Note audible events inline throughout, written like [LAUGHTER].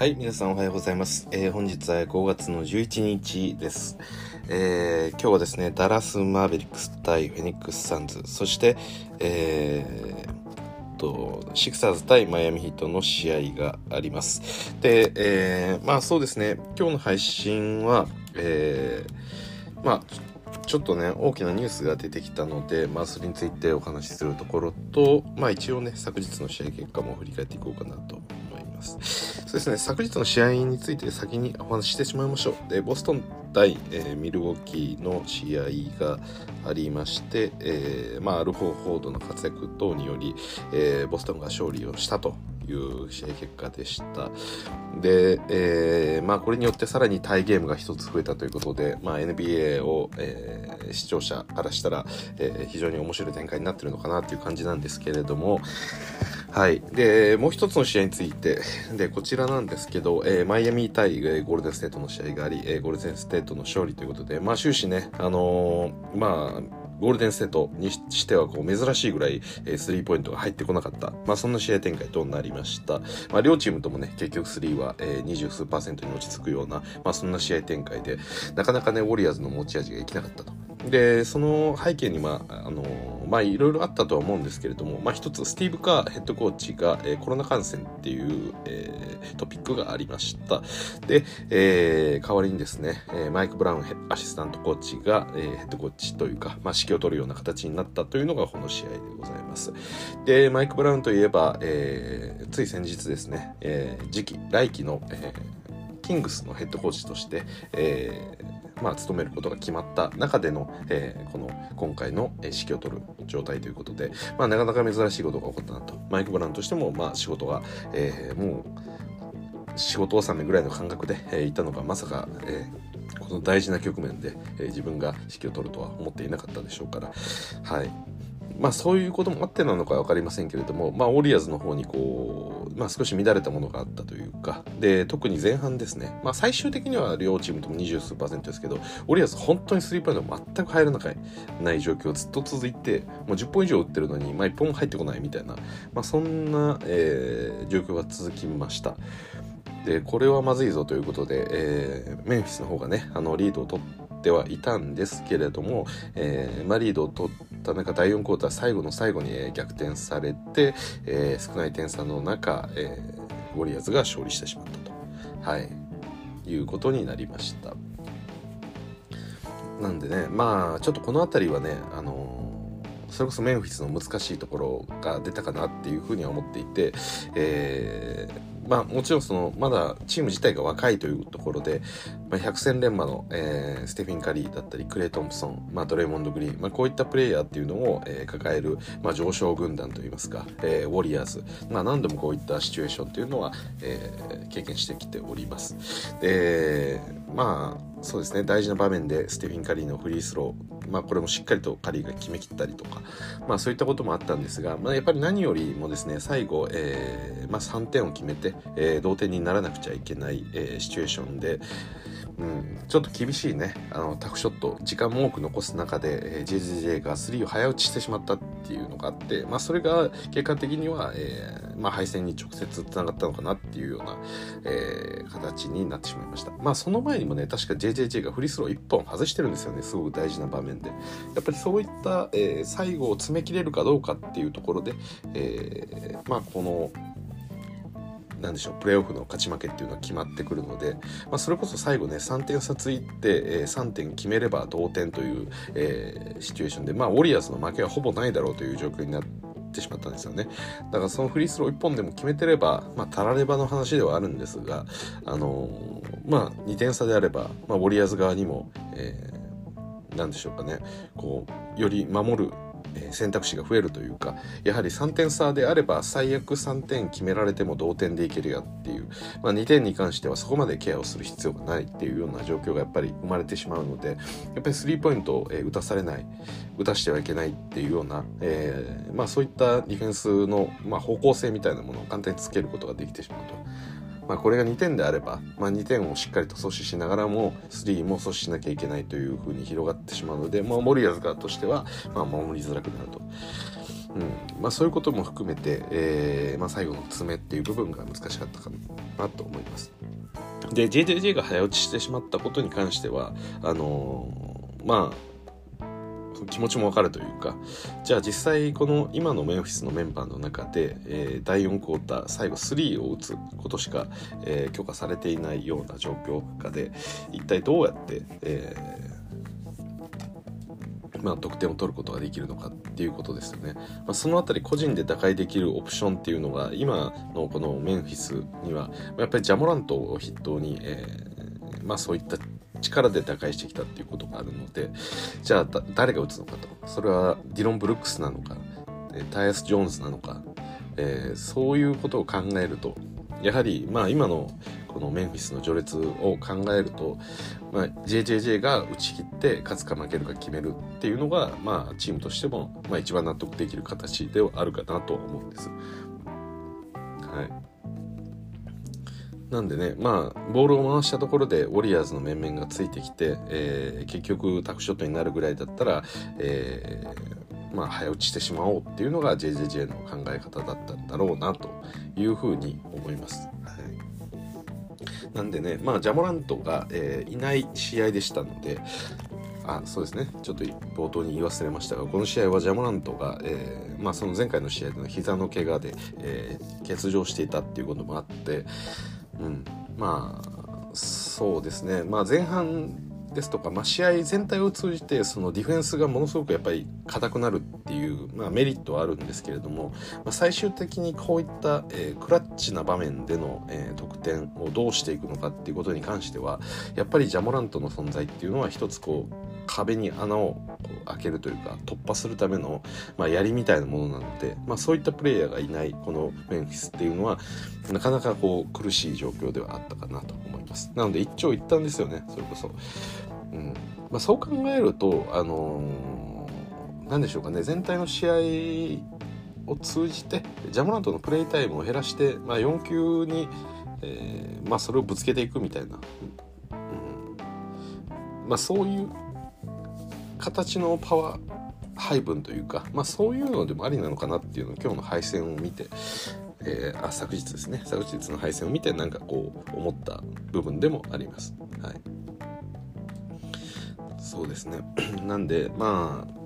はい、皆さんおはようございます。えー本日は5月の11日です。えー今日はですね、ダラス・マーベリックス対フェニックス・サンズ、そして、えーと、シクサーズ対マイアミヒートの試合があります。で、えーまあそうですね、今日の配信は、えーまあ、ちょっとね、大きなニュースが出てきたので、まあ、それについてお話しするところと、まあ、一応ね、昨日の試合結果も振り返っていこうかなとます。そうですね、昨日の試合について先にお話ししてしまいましょう。で、ボストン対、えーミルウォーキーの試合がありまして、えーまあ、アルフォー・フォードの活躍等により、えーボストンが勝利をしたという試合結果でした。で、えーまあ、これによってさらにタイゲームが一つ増えたということで、まあ、NBA を、えー視聴者からしたら、えー非常に面白い展開になってるのかなっていう感じなんですけれども、はい。で、もう一つの試合について、で、こちらなんですけど、えーマイアミ対、えーゴールデンステートの試合があり、えーゴールデンステートの勝利ということで、まあ終始ね、あのーまあ、ゴールデンステートにしてはこう珍しいぐらい、えースリーポイントが入ってこなかった。まあそんな試合展開となりました。まあ両チームともね、結局スリーは、えー、20数パーセントに落ち着くような、まあそんな試合展開で、なかなかね、ウォリアーズの持ち味がいきなかったと。で、その背景にまあ、あのーまあいろいろあったとは思うんですけれども、まあ一つ、スティーブ・カーヘッドコーチが、えーコロナ感染っていう、えートピックがありました。で、えー代わりにですね、えマイク・ブラウンアシスタントコーチが、えヘッドコーチというか、まあ、指揮を取るような形になったというのがこの試合でございます。で、マイク・ブラウンといえば、えつい先日ですね、え次期、来期の、えキングスのヘッドコーチとして、えーまあ、務めることが決まった中での、えーこの今回のえー指揮を取る状態ということで、まあ、なかなか珍しいことが起こったなと。マイク・ブラウンとしても、まあ、仕事が、えーもう、仕事納めぐらいの感覚で、えーいたのがまさか、えーこの大事な局面で、えー自分が指揮を取るとは思っていなかったでしょうから、はい。まあそういうこともあってなのか分かりませんけれども、まあ、ウォリアーズの方にこう、まあ、少し乱れたものがあったというかで特に前半ですね、まあ、最終的には両チームとも20数パーセントですけどウォリアーズ本当にスリーポイント全く入らないない状況ずっと続いてもう10本以上打ってるのに、まあ、1本も入ってこないみたいな、まあ、そんな、えー状況が続きました。でこれはまずいぞということで、えーメンフィスの方がねあのリードを取ってはいたんですけれども、えーまあ、リードを取ってた。中第4クォーター最後の最後に、えー逆転されて、えー少ない点差の中、えーウォリアーズが勝利してしまったと、はい、いうことになりました。なんでねまあちょっとこの辺りはねあのそれこそメンフィスの難しいところが出たかなっていうふうには思っていて、えーまあもちろんそのまだチーム自体が若いというところで、まあ、百戦錬磨の、えーステフィン・カリーだったりクレイ・トンプソン、まあ、ドレイモンド・グリーン、まあ、こういったプレイヤーっていうのを、えー抱える、まあ、上昇軍団といいますか、えーウォリアーズ、まあ、何度もこういったシチュエーションっていうのは、えー経験してきております。でまあそうですね。大事な場面でステフィン・カリーのフリースロー、まあ、これもしっかりとカリーが決めきったりとか、まあ、そういったこともあったんですが、まあ、やっぱり何よりもですね最後、えーまあ、3点を決めて、えー同点にならなくちゃいけない、えーシチュエーションで、うん、ちょっと厳しいねあのタフショット時間も多く残す中で、えー JJJ が3を早打ちしてしまったっていうのがあって、まあ、それが結果的には、えーまあ、敗戦に直接つながったのかなっていうような、えー形になってしまいました。まあその前にもね確か JJJ がフリースロー1本外してるんですよねすごく大事な場面で。やっぱりそういった、え最後を詰め切れるかどうかっていうところで、えまあこのなんでしょうプレーオフの勝ち負けっていうのは決まってくるので、まあ、それこそ最後ね3点差ついて、えー3点決めれば同点という、えーシチュエーションで、まあ、ウォリアーズの負けはほぼないだろうという状況になってしまったんですよね。だからそのフリースロー1本でも決めてれば、まあ、たらればの話ではあるんですが、あのーまあ、2点差であれば、まあ、ウォリアーズ側にも、えーなんでしょうかねこうより守る選択肢が増えるというかやはり3点差であれば最悪3点決められても同点でいけるやっていう、まあ、2点に関してはそこまでケアをする必要がないっていうような状況がやっぱり生まれてしまうのでやっぱりスリーポイントを、打たされない打たしてはいけないっていうような、えーまあ、そういったディフェンスの、まあ、方向性みたいなものを簡単につけることができてしまうと。まあ、これが2点であれば、まあ、2点をしっかりと阻止しながらも3も阻止しなきゃいけないというふうに広がってしまうので、まあ、モリアーズ側としては、まあ、守りづらくなると。うんまあ、そういうことも含めて、えーまあ、最後の詰めっていう部分が難しかったかなと思います。で JJJ が早打ちしてしまったことに関してはあのー、まあ気持ちもわかるというか。じゃあ実際この今のメンフィスのメンバーの中で、えー、第4クォーター最後3を打つことしか、えー、許可されていないような状況下で一体どうやって、えー、まあ、得点を取ることができるのかっていうことですよね、まあ、その辺り個人で打開できるオプションっていうのが今のこのメンフィスにはやっぱりジャモラントを筆頭に、えー、まあ、そういった力で打開してきたっていうことがあるのでじゃあ誰が打つのかと。それはディロン・ブルックスなのかタイアス・ジョーンズなのか、えー、そういうことを考えるとやはりまあ今のこのメンフィスの序列を考えると、まあ、JJJ が打ち切って勝つか負けるか決めるっていうのが、まあ、チームとしても、まあ、一番納得できる形ではあるかなと思うんです。はい。なんでね、まあ、ボールを回したところでウォリアーズの面々がついてきて、えー、結局タクショットになるぐらいだったら、えー、まあ、早打ちしてしまおうっていうのが JJJ の考え方だったんだろうなというふうに思います。はい、なんでね、まあ、ジャモラントが、えー、いない試合でしたので、あそうですねちょっと冒頭に言い忘れましたがこの試合はジャモラントが、えーまあ、その前回の試合での膝の怪我で、えー、欠場していたっていうこともあってうん、まあそうですね、まあ、前半ですとか、まあ、試合全体を通じてそのディフェンスがものすごくやっぱり硬くなるっていう、まあ、メリットはあるんですけれども、まあ、最終的にこういった、えー、クラッチな場面での、えー、得点をどうしていくのかっていうことに関してはやっぱりジャモラントの存在っていうのは一つこう壁に穴を開けるというか突破するための、まあ、槍みたいなものなので、まあ、そういったプレイヤーがいないこのメンフィスっていうのはなかなかこう苦しい状況ではあったかなと思います。なので一長一短ですよねそれこそ、うん。まあ、そう考えるとあのー、何でしょうかね全体の試合を通じてジャムラントのプレイタイムを減らして、まあ、4球に、えーまあ、それをぶつけていくみたいな、うん。まあ、そういう形のパワー配分というか、まあ、そういうのでもありなのかなっていうのを今日の配線を見て、えー、あ昨日ですね昨日の配線を見てなんかこう思った部分でもあります。はい、そうですね [CLEARS THROAT] なんでまあ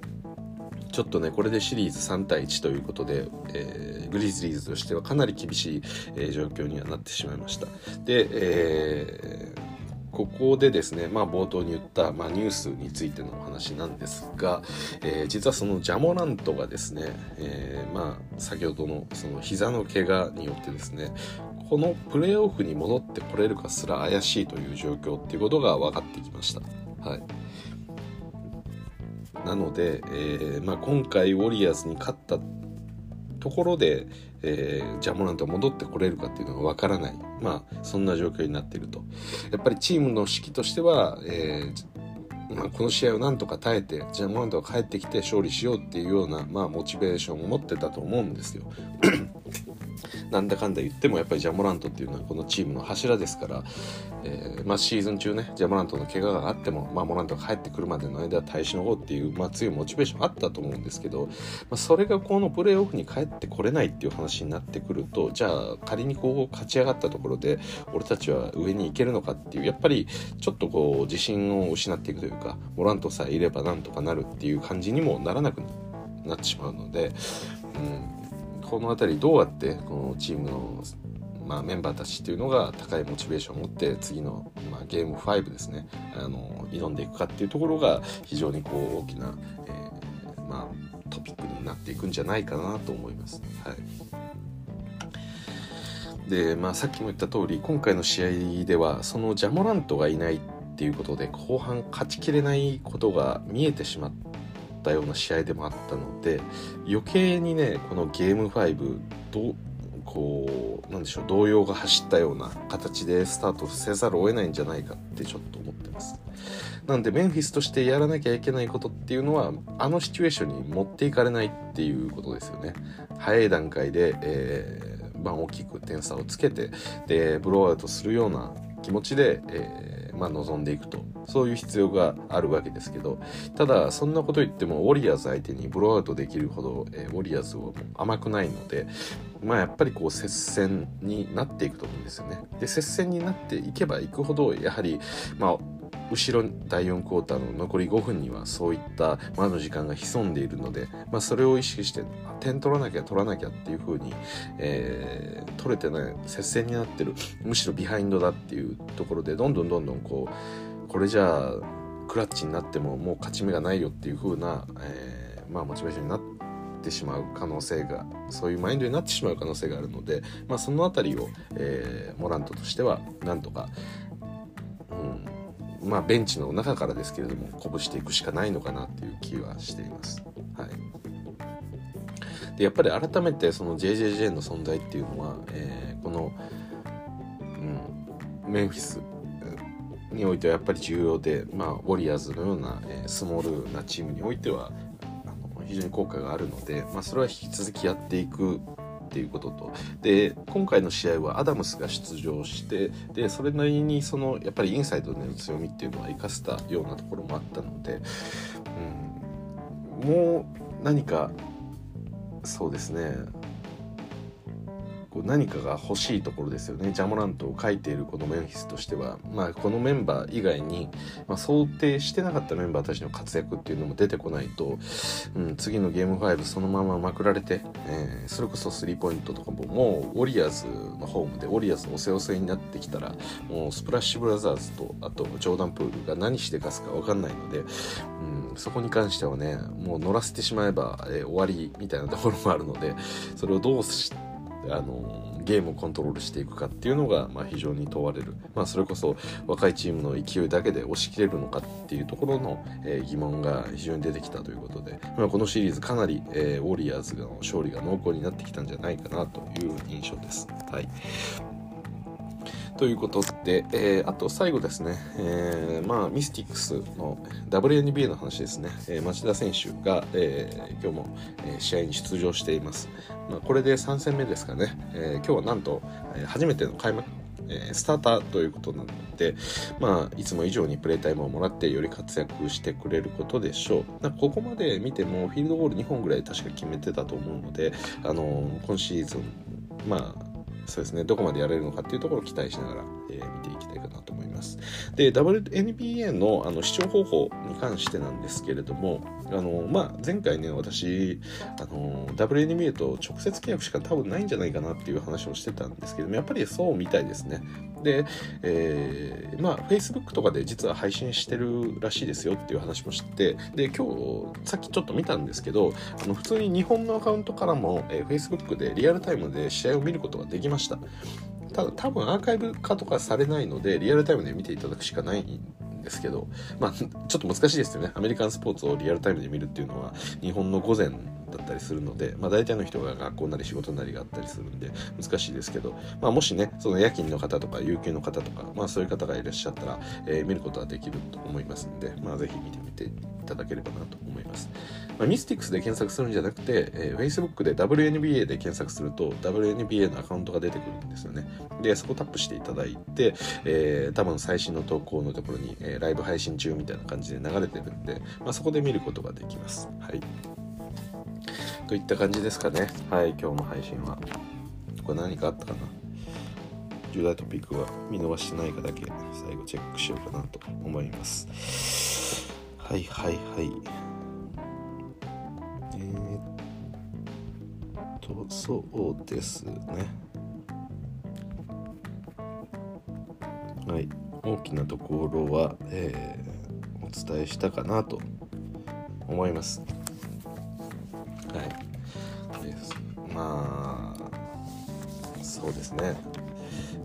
ちょっとねこれでシリーズ3対1ということで、えー、グリズリーズとしてはかなり厳しい、えー、状況にはなってしまいました。で、えーここでですね、まあ、冒頭に言った、まあ、ニュースについてのお話なんですが、えー、実はそのジャモラントがですね、えー、まあ、先ほどのその膝の怪我によってですね、このプレーオフに戻ってこれるかすら怪しいという状況っていうことが分かってきました。はい。なので、えーまあ、今回ウォリアーズに勝ったところで、えー、ジャモラントが戻ってこれるかっていうのがわからない、まあ、そんな状況になっていると。やっぱりチームの指揮としては、えーまあ、この試合をなんとか耐えてジャモラントが帰ってきて勝利しようっていうような、まあ、モチベーションを持ってたと思うんですよ。なんだかんだ言ってもやっぱりジャモラントっていうのはこのチームの柱ですから、えー、まあ、シーズン中ねジャモラントの怪我があっても、まあ、モラントが帰ってくるまでの間は耐えしのごうっていう、まあ、強いモチベーションあったと思うんですけど、まあ、それがこのプレーオフに帰ってこれないっていう話になってくるとじゃあ仮にこう勝ち上がったところで俺たちは上に行けるのかっていうやっぱりちょっとこう自信を失っていくというかモラントさえいればなんとかなるっていう感じにもならなくなってしまうので、うん、この辺りどうやってこのチームの、まあ、メンバーたちっていうのが高いモチベーションを持って次の、まあ、ゲーム5ですねあの挑んでいくかっていうところが非常にこう大きな、えー、まあ、トピックになっていくんじゃないかなと思います。はいでまあ、さっきも言った通り今回の試合ではそのジャモラントがいないっていうことで後半勝ちきれないことが見えてしまったような試合でもあったので余計にねこのゲーム5どこうなんでしょう動揺が走ったような形でスタートせざるを得ないんじゃないかってちょっと思ってます。なんでメンフィスとしてやらなきゃいけないことっていうのはあのシチュエーションに持っていかれないっていうことですよね。早い段階で、えーまあ、大きく点差をつけてでブローアウトするような気持ちで、えー、まあ、臨んでいくとそういう必要があるわけですけどただそんなこと言ってもウォリアーズ相手にブローアウトできるほど、えー、ウォリアーズはもう甘くないので、まあ、やっぱりこう接戦になっていくと思うんですよね。で接戦になっていけばいくほどやはり、まあ、後ろ第4クォーターの残り5分にはそういった間の時間が潜んでいるので、まあ、それを意識して点取らなきゃ取らなきゃっていう風に、えー、取れてない接戦になってるむしろビハインドだっていうところでどんどんどんどんこうこれじゃあクラッチになってももう勝ち目がないよっていう風な、えー、まあ、モチベーションになってしまう可能性がそういうマインドになってしまう可能性があるので、まあ、その辺りを、えー、モラントとしてはなんとか、うん、まあベンチの中からですけれども鼓舞していくしかないのかなっていう気はしています。はいでやっぱり改めてその JJJ の存在っていうのは、えー、この、うん、メンフィスにおいてはやっぱり重要で、まあ、ウォリアーズのような、えー、スモールなチームにおいては非常に効果があるので、まあ、それは引き続きやっていくっていうことと。で今回の試合はアダムスが出場してでそれなりにそのやっぱりインサイドの強みっていうのは生かせたようなところもあったので、うん、もう何かそうですね。こう何かが欲しいところですよね。ジャモラントを書いているこのメンフィスとしては、まあ、このメンバー以外に、まあ、想定してなかったメンバーたちの活躍っていうのも出てこないと、うん、次のゲーム5そのまままくられて、えー、それこそスリーポイントとかももうウォリアーズのホームでウォリアーズのおせおせになってきたらもうスプラッシュブラザーズとあとジョーダン・プールが何してかすか分かんないので、うん、そこに関してはねもう乗らせてしまえば、えー、終わりみたいなところもあるのでそれをどうしてあのゲームをコントロールしていくかっていうのが、まあ、非常に問われる、まあ、それこそ若いチームの勢いだけで押し切れるのかっていうところの、えー、疑問が非常に出てきたということで、まあ、このシリーズかなり、えー、ウォリアーズの勝利が濃厚になってきたんじゃないかなという印象です。はい。ということで、えー、あと最後ですね、えー、まあ、ミスティックスの WNBA の話ですね、えー、町田選手が、えー、今日も、え試合に出場しています。まあ、これで3戦目ですかね、え今日はなんと、え初めての開幕えスターターということなので、まあ、いつも以上にプレータイムをもらってより活躍してくれることでしょう。ここまで見てもフィールドゴール2本ぐらい確か決めてたと思うので、あの今シーズン、まあ、そうですね、どこまでやれるのかっていうところを期待しながら、えー、見ていきたいかなと思います。で、WNBA のあの視聴方法に関してなんですけれども、あのまあ、前回ね、私、あの WNBA と直接契約しか多分ないんじゃないかなっていう話をしてたんですけども、やっぱりそうみたいですね。で、えー、まあ、Facebook とかで実は配信してるらしいですよっていう話も知って、で、今日、さっきちょっと見たんですけど、あの普通に日本のアカウントからも、えー、Facebook でリアルタイムで試合を見ることができました。ただ多分アーカイブ化とかされないのでリアルタイムで見ていただくしかないんですけどまあちょっと難しいですよねアメリカンスポーツをリアルタイムで見るっていうのは日本の午前だったりするので、まあ、大体の人が学校なり仕事なりがあったりするんで難しいですけど、まあ、もしねその夜勤の方とか有給の方とか、まあ、そういう方がいらっしゃったら、えー、見ることはできると思いますんで、まあ、ぜひ見てみていただければなと思います。まあ、ミスティックスで検索するんじゃなくて、えー、Facebook で WNBA で検索すると WNBA のアカウントが出てくるんですよね。で、そこタップしていただいて、えー、多分最新の投稿のところに、えー、ライブ配信中みたいな感じで流れてるんで、まあ、そこで見ることができます。はい。といった感じですかね。はい、今日の配信は。これ何かあったかな？重大トピックは見逃してないかだけ最後チェックしようかなと思います。はいはいはい。えっとそうですねはい大きなところは、えー、お伝えしたかなと思いますはい。です。まあそうですね。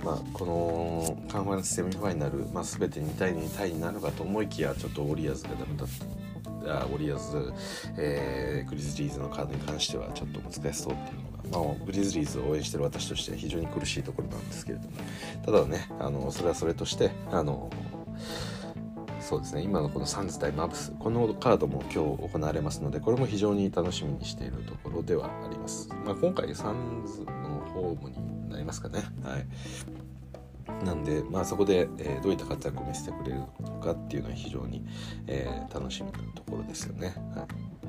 まあ、このカンファレンスセミファイナル、まあ、全て2対2対になるかと思いきやちょっとウォリアーズがダメだった。ウォリアーズ、えー、グリズリーズのカードに関してはちょっと難しそうっていうのが、まあ、グリズリーズを応援してる私としては非常に苦しいところなんですけれども。ただねあのそれはそれとしてあのそうですね。今のこのサンズ対マブス。このカードも今日行われますのでこれも非常に楽しみにしているところではあります、まあ、今回サンズのホームになりますかね。はい。なんで、まあ、そこで、えー、どういった活躍を見せてくれるのかっていうのは非常に、えー、楽しみなところですよね。はい。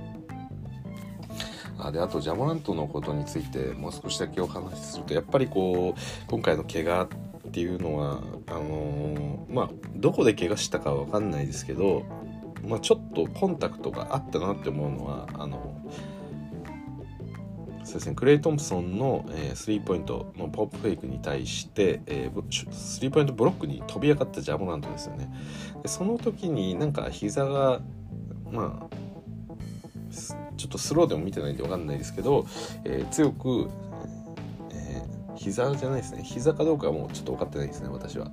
あであとジャモラントのことについてもう少しだけお話しするとやっぱりこう今回の怪我っていうのはあのー、まあどこで怪我したかは分かんないですけど、まあ、ちょっとコンタクトがあったなって思うのはあのそうですね、クレイ・トンプソンの、えー、スリーポイントのポンプフェイクに対して、えー、スリーポイントブロックに飛び上がったジャ・モラントですよね。でその時になんか膝がまあちょっとスローでも見てないんで分かんないですけど、えー、強く、膝じゃないですね膝かどうかはもうちょっと分かってないですね私は。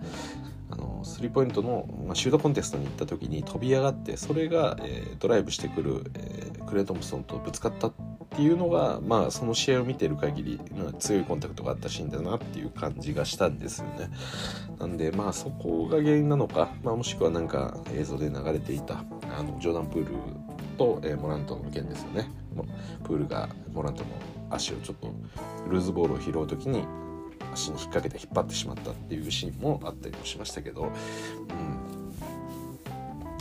あのスリーポイントの、まあ、シュートコンテストに行った時に飛び上がってそれが、えー、ドライブしてくる、えー、クレイ・トンプソンとぶつかったっていうのが、まあ、その試合を見てる限り、まあ、強いコンタクトがあったシーンだなっていう感じがしたんですよね。なんでまあそこが原因なのか、まあ、もしくはなんか映像で流れていたあのジョーダン・プールと、えー、モラントの件ですよねプールがモラントの足をちょっとルーズボールを拾う時に足に引っ掛けて引っ張ってしまったっていうシーンもあったりもしましたけど、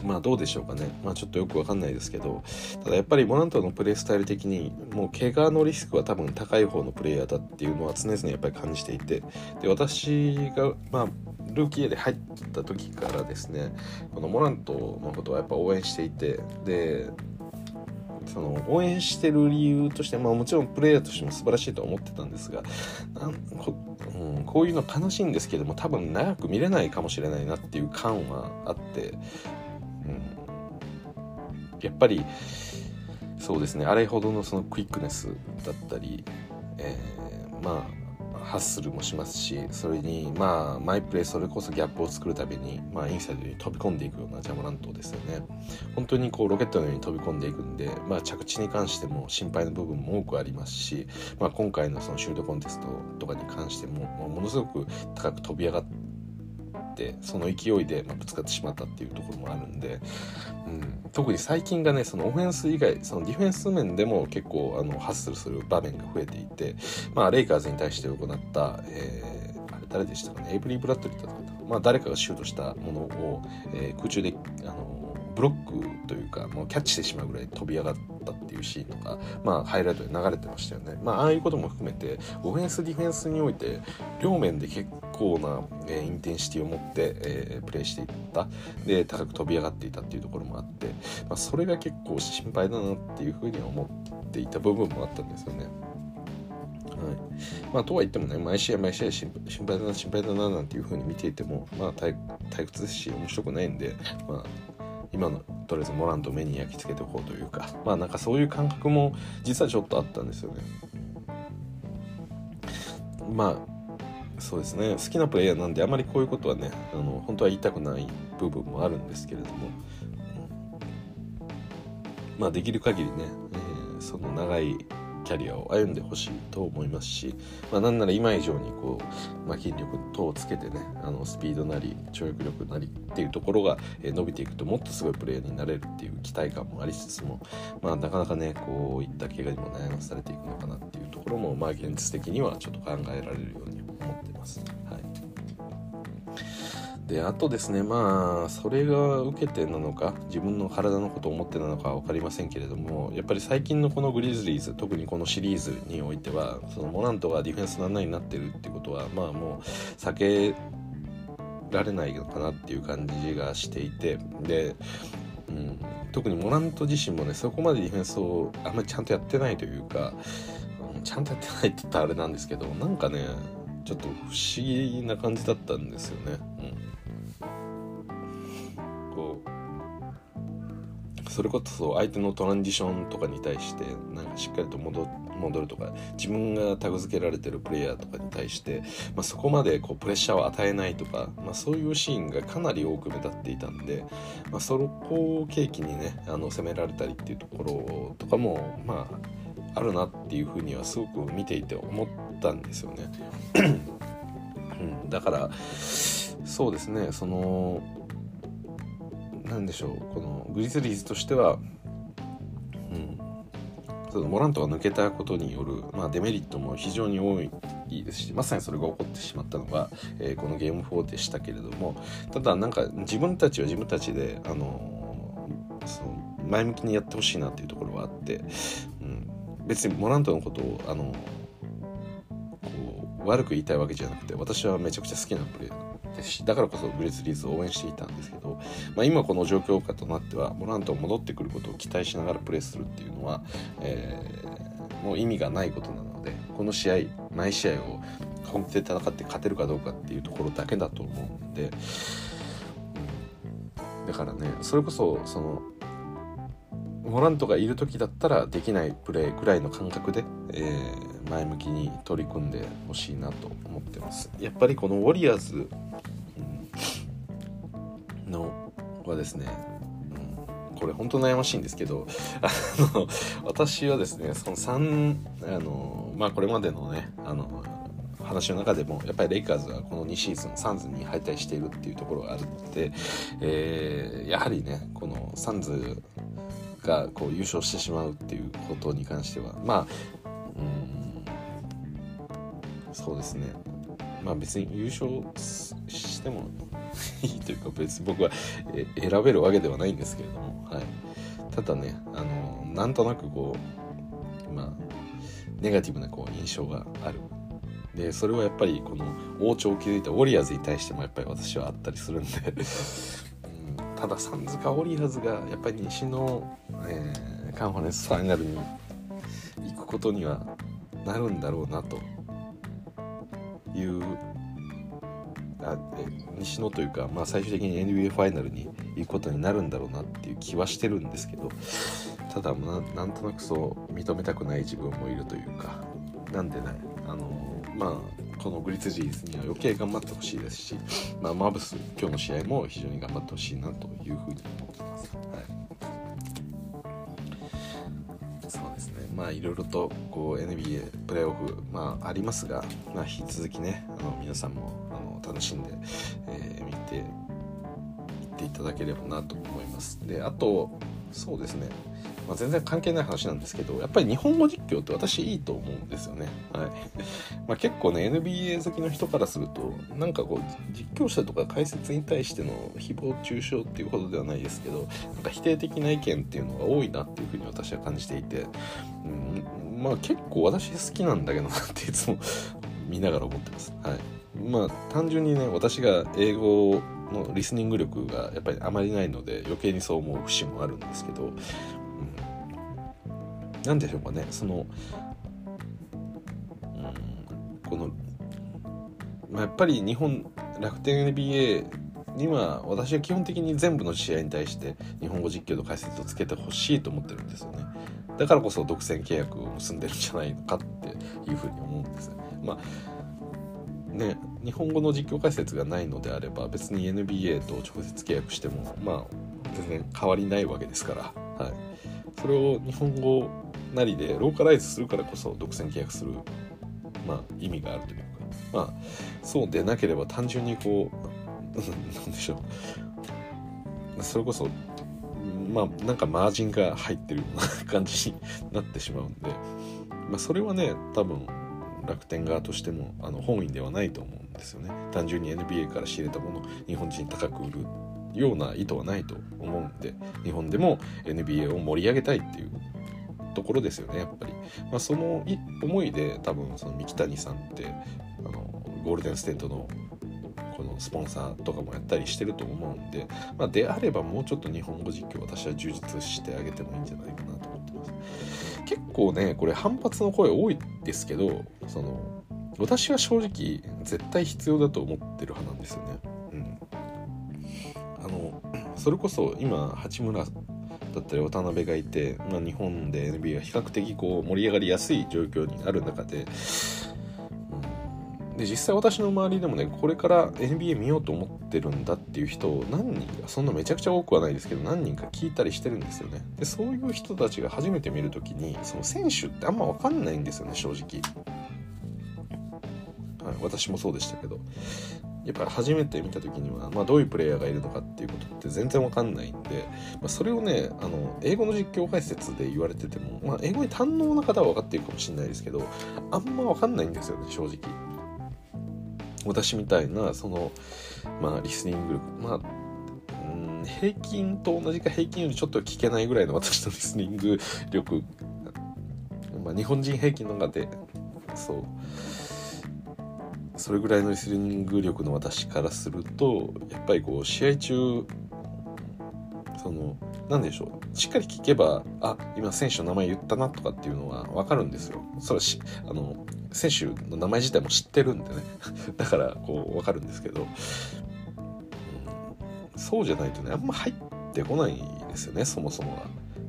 うん、まあどうでしょうかね。まあちょっとよくわかんないですけどただやっぱりモラントのプレースタイル的にもう怪我のリスクは多分高い方のプレイヤーだっていうのは常々やっぱり感じていてで私がまあルーキーで入った時からですねこのモラントのことはやっぱ応援していてでその応援してる理由として、まあ、もちろんプレイヤーとしても素晴らしいと思ってたんですがなんこ,、うん、こういうの悲しいんですけども多分長く見れないかもしれないなっていう感はあって、うん、やっぱりそうですねあれほどのそのクイックネスだったり、えー、まあハッスルもしますしそれにまあマイプレイそれこそギャップを作るために、まあ、インサイドに飛び込んでいくようなジャムラントですよね本当にこうロケットのように飛び込んでいくんで、まあ、着地に関しても心配な部分も多くありますし、まあ、今回のそのシュートコンテストとかに関してもものすごく高く飛び上がってってその勢いで、ぶつかってしまったっていうところもあるんで、うん、特に最近がねそのオフェンス以外そのディフェンス面でも結構あのハッスルする場面が増えていて、まあ、レイカーズに対して行った、えー、あれ誰でしたかねエイブリー・ブラッドリーだったかな、まあ、誰かがシュートしたものを、えー、空中であのブロックというかもうキャッチしてしまうぐらい飛び上がったっていうシーンとか、まあ、ハイライトで流れてましたよね、まあ、ああいうことも含めてオフェンスディフェンスにおいて両面で結構な、え、インテンシティを持って、え、プレーしていった。で高く飛び上がっていたっていうところもあって、まあ、それが結構心配だなっていうふうには思っていた部分もあったんですよね。はい。まあ、とは言ってもね毎試合毎試合心配だな心配だななんていうふうに見ていても、まあ、退屈ですし面白くないんで、まあ、今のとりあえずモランと目に焼き付けておこうというか。まあなんかそういう感覚も実はちょっとあったんですよね。まあそうですね。好きなプレイヤーなんであまりこういうことはねあの本当は言いたくない部分もあるんですけれども、まあできる限りね、えー、その長いキャリアを歩んでほしいと思いますし、まあ、なんなら今以上にこう、まあ、筋力等をつけてねあのスピードなり跳躍力なりっていうところが、伸びていくともっとすごいプレーヤーになれるっていう期待感もありつつも、まあ、なかなかねこういった怪我にも悩まされていくのかなっていうところも、まあ、現実的にはちょっと考えられるように思ってます。はいであとですねまあそれが受けてなのか自分の体のことを思ってなのか分かりませんけれどもやっぱり最近のこのグリズリーズ特にこのシリーズにおいてはそのモラントがディフェンスの7になってるってことはまあもう避けられないのかなっていう感じがしていてで、うん、特にモラント自身もねそこまでディフェンスをあんまりちゃんとやってないというか、うん、ちゃんとやってないって言ったらあれなんですけどなんかねちょっと不思議な感じだったんですよね。うんそれこそ相手のトランジションとかに対してなんかしっかりと戻るとか自分がタグ付けられてるプレイヤーとかに対して、まあ、そこまでこうプレッシャーを与えないとか、まあ、そういうシーンがかなり多く目立っていたんで、まあ、そこを契機にねあの攻められたりっていうところとかもまああるなっていうふうにはすごく見ていて思ったんですよね。うん、だからそうですねその何でしょうこのグリズリーズとしては、うん、そのモラントが抜けたことによる、まあ、デメリットも非常に多いですしまさにそれが起こってしまったのが、えー、このゲーム4でしたけれどもただなんか自分たちは自分たちであのその前向きにやってほしいなっていうところはあって、うん、別にモラントのことをあのこう悪く言いたいわけじゃなくて私はめちゃくちゃ好きなプレーですしだからこそグレズリーズを応援していたんですけど、まあ、今この状況下となってはモラントが戻ってくることを期待しながらプレーするっていうのは、えー、もう意味がないことなのでこの試合毎試合を本気で戦って勝てるかどうかっていうところだけだと思うんで、だからねそれこそそのモラントがいる時だったらできないプレーぐらいの感覚で、えー、前向きに取り組んでほしいなと思ってます。やっぱりこのウォリアーズのはですね、うん、これ本当悩ましいんですけどあの私はですねその3あのまあこれまでのねあの話の中でもやっぱりレイカーズはこの2シーズンサンズに敗退しているっていうところがあるので、えー、やはりねこのサンズがこう優勝してしまうっていうことに関してはまあうんそうですね。まあ別に優勝してもいいというか別に僕は選べるわけではないんですけれども、はい、ただねあのなんとなくこうまあネガティブなこう印象がある。でそれはやっぱりこの王朝を築いたウォリアーズに対してもやっぱり私はあったりするんで。[LAUGHS] ただサンズかオリアーズがやっぱり西の、えー、カンファレンスファイナルに行くことにはなるんだろうなと。いうあ西のというか、まあ、最終的に NBA ファイナルに行くことになるんだろうなっていう気はしてるんですけどただなんとなくそう認めたくない自分もいるというかなんでねあのまあこのグリツジーズには余計頑張ってほしいですし、まあ、マブス今日の試合も非常に頑張ってほしいなというふうに思ってます。はい。そうですね。まあいろいろとこう NBA プレーオフ、まあ、ありますが、まあ、引き続きねあの皆さんもあの楽しんで、えー、見ていっていただければなと思います。であとそうですねまあ、全然関係ない話なんですけどやっぱり日本語実況って私いいと思うんですよね。はい [LAUGHS] まあ、結構ね NBA 好きの人からするとなんかこう実況者とか解説に対しての誹謗中傷っていうほどではないですけどなんか否定的な意見っていうのが多いなっていうふうに私は感じていて、うん、まあ結構私好きなんだけどなっていつも [LAUGHS] 見ながら思ってます。はいまあ単純にね私が英語のリスニング力がやっぱりあまりないので余計にそう思う節もあるんですけど、何でしょうかね。その、うん、この、まあ、やっぱり日本楽天 NBA には私は基本的に全部の試合に対して日本語実況と解説をつけてほしいと思ってるんですよね。だからこそ独占契約を結んでるんじゃないのかっていうふうに思うんです。まあね日本語の実況解説がないのであれば別に NBA と直接契約してもまあ全然変わりないわけですから、はい、それを日本語なりでローカライズするからこそ独占契約する、まあ、意味があるというか。まあそうでなければ単純にこう [LAUGHS] なんでしょう。それこそまあなんかマージンが入ってるような感じになってしまうんで、まあ、それはね多分楽天側としてもあの本意ではないと思うんですよね。単純に NBA から仕入れたものを日本人高く売るような意図はないと思うんで日本でも NBA を盛り上げたいっていうところですよねやっぱり、まあ、その思いで多分その三木谷さんってあのゴールデンステートのこのスポンサーとかもやったりしてると思うんで、まあ、であればもうちょっと日本語実況私は充実してあげてもいいんじゃないかなと結構ねこれ反発の声多いですけどその私は正直絶対必要だと思ってる派なんですよね。うん。あのそれこそ今八村だったり渡辺がいて、まあ、日本で NBA は比較的こう盛り上がりやすい状況にある中で、で実際私の周りでもねこれから NBA 見ようと思ってるんだっていう人を何人かそんなめちゃくちゃ多くはないですけど何人か聞いたりしてるんですよね。でそういう人たちが初めて見る時にその選手ってあんま分かんないんですよね正直、はい、私もそうでしたけど。やっぱり初めて見た時には、まあ、どういうプレイヤーがいるのかっていうことって全然わかんないんで、まあ、それをねあの英語の実況解説で言われてても、まあ、英語に堪能な方は分かっているかもしれないですけどあんま分かんないんですよね正直。私みたいなその、まあ、リスニング力まあ平均と同じか平均よりちょっと聞けないぐらいの私のリスニング力、まあ、日本人平均の中でそうそれぐらいのリスニング力の私からするとやっぱりこう試合中その何でしょうしっかり聞けばあ今選手の名前言ったなとかっていうのは分かるんですよ。それはあの選手の名前自体も知ってるんでね [LAUGHS] だからこう分かるんですけど、うん、そうじゃないとねあんま入ってこないですよねそもそもが。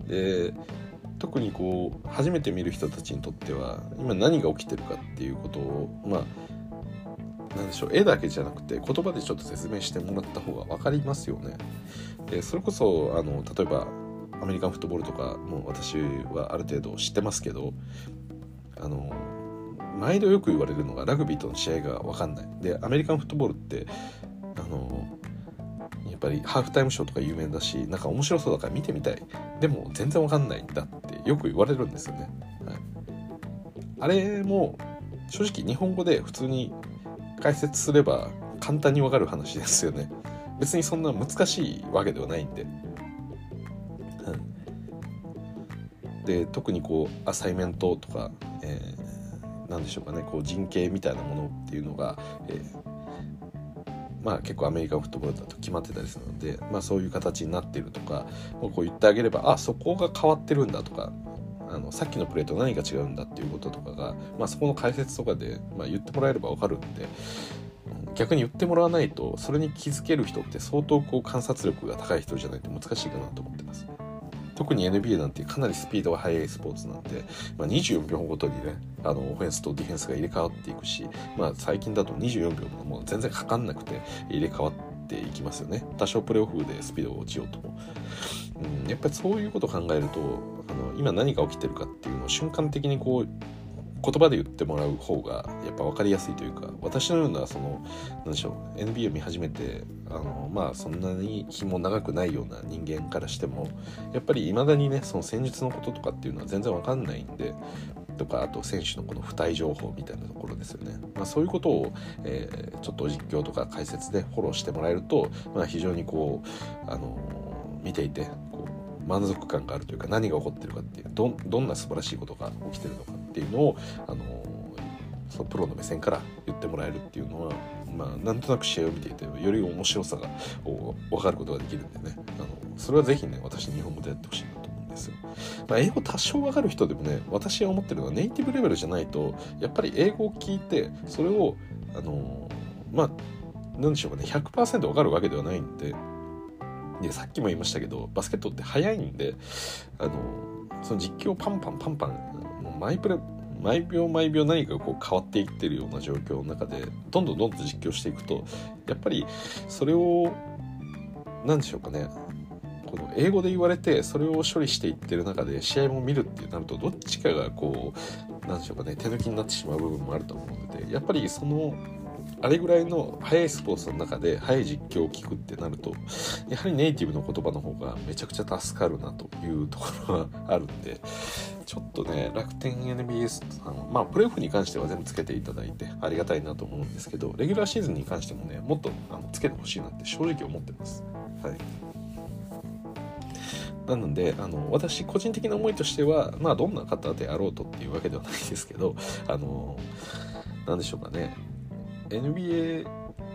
で特にこう初めて見る人たちにとっては今何が起きてるかっていうことをまあ何でしょう絵だけじゃなくて言葉でちょっと説明してもらった方が分かりますよね。でそれこそあの例えばアメリカンフットボールとかも私はある程度知ってますけどあの毎度よく言われるのがラグビーとの試合が分かんない。でアメリカンフットボールってあのやっぱりハーフタイムショーとか有名だしなんか面白そうだから見てみたい。でも全然わかんないんだってよく言われるんですよね、はい、あれも正直日本語で普通に解説すれば簡単にわかる話ですよね。別にそんな難しいわけではないんで、うん、で特にこうアサイメントとか、えー、何でしょうかねこう人形みたいなものっていうのが、えーまあ、結構アメリカンフットボールだと決まってたりするので、まあ、そういう形になってるとかこう言ってあげればあそこが変わってるんだとかあのさっきのプレーと何が違うんだっていうこととかが、まあ、そこの解説とかで、まあ、言ってもらえれば分かるんで逆に言ってもらわないとそれに気づける人って相当こう観察力が高い人じゃないと難しいかなと思ってます。特に NBA なんてかなりスピードが速いスポーツなんで、まあ、24秒ごとにねあのオフェンスとディフェンスが入れ替わっていくし、まあ、最近だと24秒もう全然かかんなくて入れ替わっていきますよね。多少プレーオフでスピードが落ちようとも、うん、やっぱりそういうことを考えるとあの今何が起きてるかっていうのを瞬間的にこう言葉で言ってもらう方がやっぱ分かりやすいというか私のようなその何でしょう NBA を見始めてあのまあそんなに日も長くないような人間からしてもやっぱりいまだにねその戦術のこととかっていうのは全然分かんないんでとかあと選手のこの付帯情報みたいなところですよね、まあ、そういうことを、えー、ちょっと実況とか解説でフォローしてもらえると、まあ、非常にこう、あのー、見ていてこう満足感があるというか何が起こってるかっていうどどんな素晴らしいことが起きてるのかっていうのを、あのそのプロの目線から言ってもらえるっていうのは、まあ、なんとなく試合を見ていてより面白さが分かることができるんでねあのそれは是非ね私日本語でやってほしいなと思うんですよ。まあ、英語多少分かる人でもね私が思ってるのはネイティブレベルじゃないとやっぱり英語を聞いてそれをあのまあ何でしょうかね100%分かるわけではないんででさっきも言いましたけどバスケットって速いんであのその実況パンパンパンパンマイプレ毎秒毎秒何かこう変わっていってるような状況の中でどんどんどんどん実況していくとやっぱりそれを何でしょうかねこの英語で言われてそれを処理していってる中で試合も見るってなるとどっちかがこう何でしょうかね手抜きになってしまう部分もあると思うのでやっぱりそのあれぐらいの速いスポーツの中で速い実況を聞くってなるとやはりネイティブの言葉の方がめちゃくちゃ助かるなというところはあるんでちょっとね楽天 NBS さんまあプレーオフに関しては全部つけていただいてありがたいなと思うんですけどレギュラーシーズンに関してもねもっとあのつけてほしいなって正直思ってます。はいなのであの私個人的な思いとしてはまあどんな方であろうとっていうわけではないですけどあの何でしょうかね NBA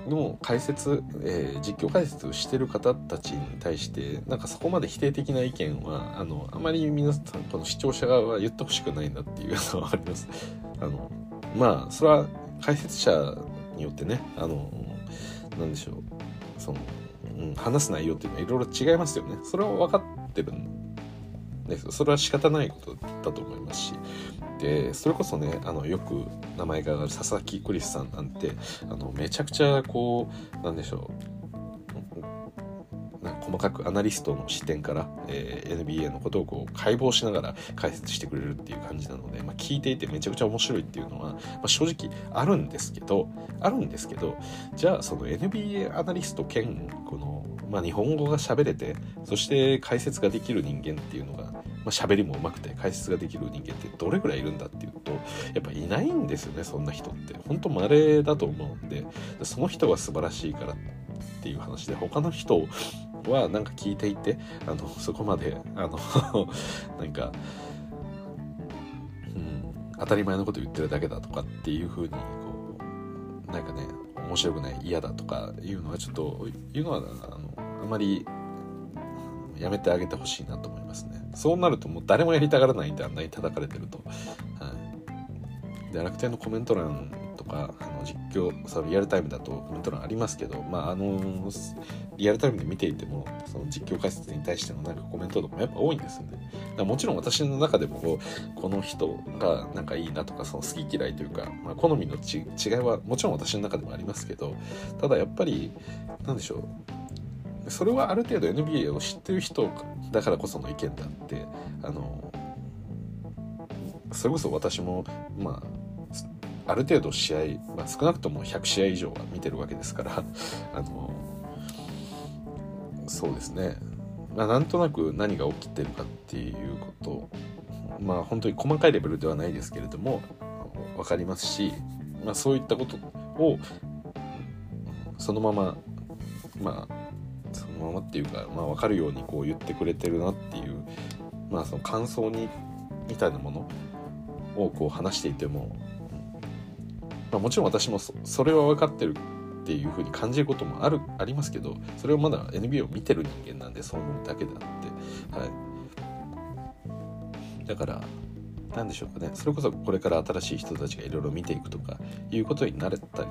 の解説、えー、実況解説をしてる方たちに対してなんかそこまで否定的な意見はあのあまり皆さんこの視聴者側は言ってほしくないなっていうのはあります。あのまあそれは解説者によってねあのなんでしょうその、うん、話す内容っていうのはいろいろ違いますよね。それは分かってるんですそれは仕方ないことだと思いますしでそれこそねあのよく名前が挙がる佐々木クリスさんなんてあのめちゃくちゃこうなんでしょう細かくアナリストの視点から、えー、NBA のことをこう解剖しながら解説してくれるっていう感じなので、まあ、聞いていてめちゃくちゃ面白いっていうのは、まあ、正直あるんですけどあるんですけどじゃあその NBA アナリスト兼この、まあ、日本語が喋れてそして解説ができる人間っていうのがまあ、喋りも上手くて解説ができる人間ってどれぐらいいるんだっていうとやっぱいないんですよねそんな人って。本当稀だと思うんで。その人が素晴らしいからっていう話で他の人はなんか聞いていてあのそこまであの [LAUGHS] なんか、うん、当たり前のこと言ってるだけだとかっていう風にこうなんかね面白くない嫌だとかいうのはちょっと言うのはあのあまりやめてあげてほしいなと思いますね。そうなるともう誰もやりたがらないんであんなに叩かれてると、はい、で楽天のコメント欄とかあの実況そのリアルタイムだとコメント欄ありますけどまああのリアルタイムで見ていてもその実況解説に対してのなんかコメントとかもやっぱ多いんですよね。だもちろん私の中でもこうこの人がなんかいいなとかその好き嫌いというか、まあ、好みの違いはもちろん私の中でもありますけどただやっぱりなんでしょうそれはある程度 NBA を知ってる人だからこその意見であってあのそれこそ私もまあある程度試合、まあ、少なくとも100試合以上は見てるわけですから [LAUGHS] あのそうですね、まあ、なんとなく何が起きてるかっていうことまあ本当に細かいレベルではないですけれども分かりますし、まあ、そういったことをそのまままあままっていうか、まあ、分かるようにこう言ってくれてるなっていう、まあ、その感想にみたいなものをこう話していても、まあ、もちろん私もそれは分かってるっていうふうに感じることもあるありますけどそれをまだ NBA を見てる人間なんでそう思うだけであってはい。だから何でしょうかね。それこそこれから新しい人たちがいろいろ見ていくとかいうことになれたり、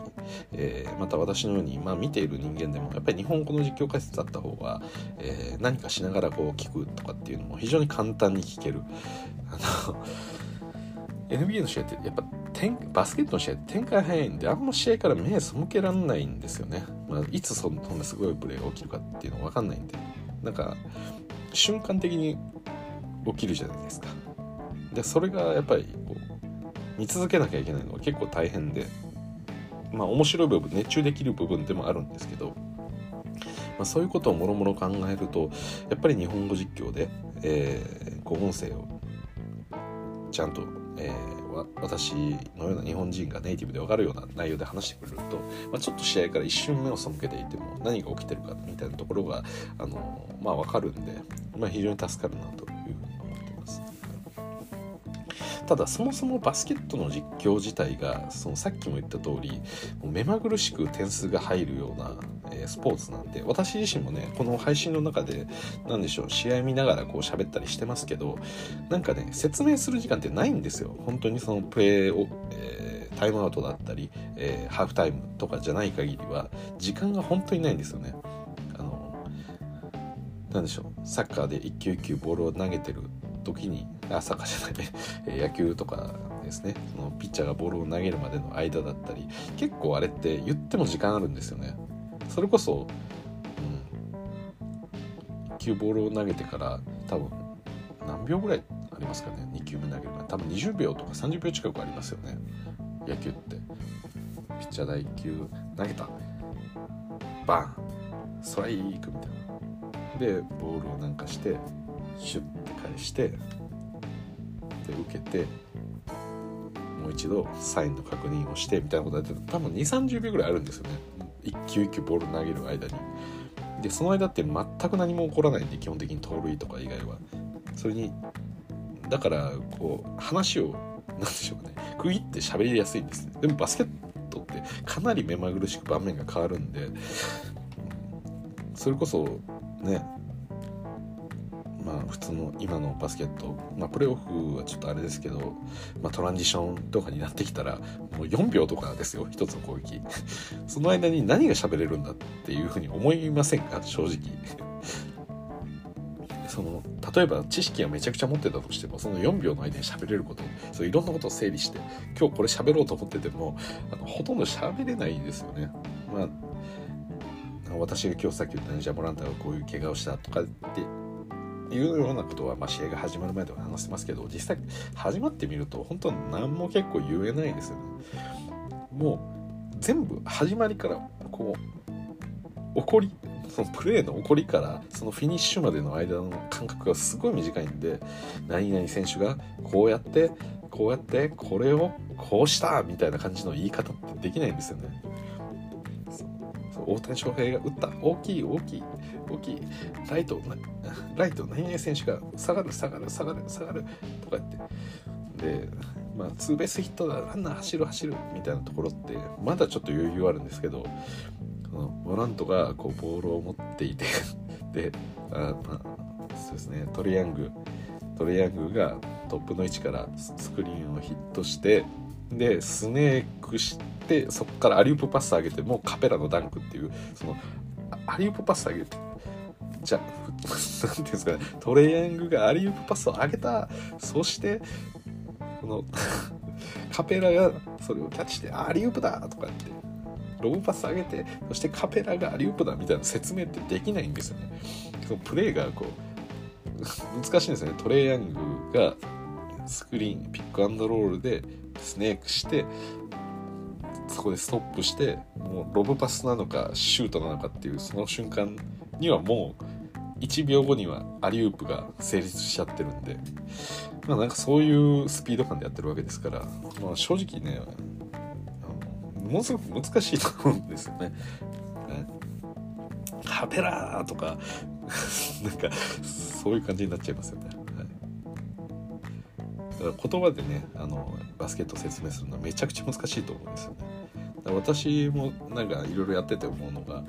えー、また私のように、まあ、見ている人間でもやっぱり日本語の実況解説だった方が、えー、何かしながらこう聞くとかっていうのも非常に簡単に聞ける。あの NBA の試合ってやっぱバスケットの試合展開早いんであんま試合から目背けられないんですよね、まあ、いつそんなすごいプレーが起きるかっていうの分かんないんで。なんか瞬間的に起きるじゃないですか。でそれがやっぱりこう見続けなきゃいけないのは結構大変でまあ面白い部分熱中できる部分でもあるんですけど、まあ、そういうことをもろもろ考えるとやっぱり日本語実況で、えー、こう音声をちゃんと、えー、私のような日本人がネイティブで分かるような内容で話してくれると、まあ、ちょっと試合から一瞬目を背けていても何が起きてるかみたいなところがあの、まあ、分かるんで、まあ、非常に助かるなと。ただそもそもバスケットの実況自体がそのさっきも言った通り目まぐるしく点数が入るような、えー、スポーツなんで私自身もねこの配信の中で何でしょう試合見ながらこう喋ったりしてますけどなんかね説明する時間ってないんですよ。本当にそのプレーを、えー、タイムアウトだったり、えー、ハーフタイムとかじゃない限りは時間が本当にないんですよね。あのなんでしょうサッカーで一球一球ボールを投げてる時にあサッカーじゃない [LAUGHS] 野球とかですね。そのピッチャーがボールを投げるまでの間だったり結構あれって言っても時間あるんですよね。それこそ、うん、1球ボールを投げてから多分何秒ぐらいありますかね2球目投げるの多分20秒とか30秒近くありますよね。野球って。ピッチャー第1球投げた。バン。ストライクみたいな。でボールをなんかしてシュッて返してで受けてもう一度サインの確認をしてみたいなことやって多分2 3 0秒ぐらいあるんですよね。1球1球ボール投げる間に。でその間って全く何も起こらないんで基本的に盗塁とか以外は。それにだからこう話を何でしょうね。区切って喋りやすいんです。でもバスケットってかなり目まぐるしく場面が変わるんでそれこそね、普通の今のバスケット、まあ、プレーオフはちょっとあれですけど、まあ、トランジションとかになってきたらもう4秒とかですよ [LAUGHS] 1つの攻撃。その間に何が喋れるんだっていうふうに思いませんか？正直。[LAUGHS] その例えば知識はめちゃくちゃ持ってたとしてもその4秒の間に喋れることそういろんなことを整理して今日これ喋ろうと思っててもあのほとんど喋れないですよね。まあ私が今日さっき言ったねじゃあモランタがこういう怪我をしたとかっていうようなことは、まあ、試合が始まる前では話してますけど実際始まってみると本当何も結構言えないですよね。もう全部始まりからこう怒りそのプレーの起こりからそのフィニッシュまでの間の間隔がすごい短いんで何々選手がこうやってこうやってこれをこうしたみたいな感じの言い方ってできないんですよね。大谷翔平が打った大きい大きい大きいライト [LAUGHS] ライト何々選手が下がる下がる下がる下がるとか言って。でまあツーベースヒットだランナー走る走るみたいなところってまだちょっと余裕あるんですけどモラントがこうボールを持っていて [LAUGHS] であ、まあ、そうですねトレヤングトレヤングがトップの位置からスクリーンをヒットしてでスネークしてそこからアリウープパス上げてもうカペラのダンクっていうそのアリウープパス上げてじゃ何ていうんですかねトレヤングがアリウープパスを上げたそしてこの [LAUGHS] カペラがそれをキャッチしてアリウープだとか言ってロブパス上げてそしてカペラがアリウープだみたいな説明ってできないんですよね。そのプレーがこう [LAUGHS] 難しいんですよね。トレイヤングがスクリーンピックアンドロールでスネークしてそこでストップしてもうロブパスなのかシュートなのかっていうその瞬間にはもう1秒後にはアリウープが成立しちゃってるんでまあなんかそういうスピード感でやってるわけですから、まあ、正直ねものすごく難しいと思うんですよね。ハペラーとか [LAUGHS] なんかそういう感じになっちゃいますよね。言葉でねあのバスケットを説明するのはめちゃくちゃ難しいと思うんですよね。私もなんかいろいろやってて思うのが、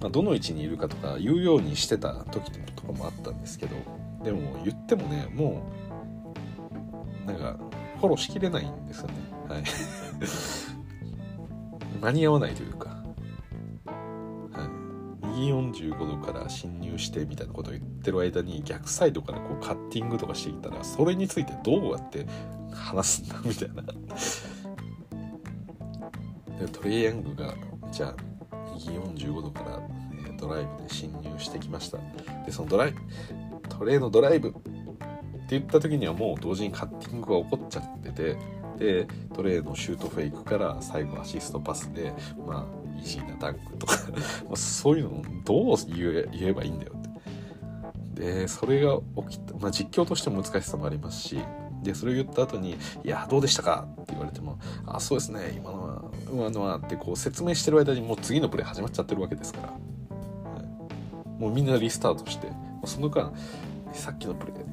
まあ、どの位置にいるかとか言うようにしてた時とかもあったんですけどでも言ってもねもうなんかフォローしきれないんですよね。はい。[LAUGHS] 間に合わないというか、はい、右45度から侵入してみたいなことを言ってる間に逆サイドからこうカッティングとかしていったらそれについてどうやって話すんだみたいな。でトレイヤングがじゃあ右45度から、えドライブで侵入してきました。でそのドライトレイのドライブって言った時にはもう同時にカッティングが起こっちゃっててでトレーのシュートフェイクから最後アシストパスでまあイージーなダンクとか [LAUGHS] そういうのどう言え言えばいいんだよって。でそれが起きた、まあ、実況としても難しさもありますしでそれを言った後に「いやどうでしたか?」って言われても「あそうですね今のは今のは」ってこう説明してる間にもう次のプレー始まっちゃってるわけですから、はい、もうみんなリスタートしてその間さっきのプレー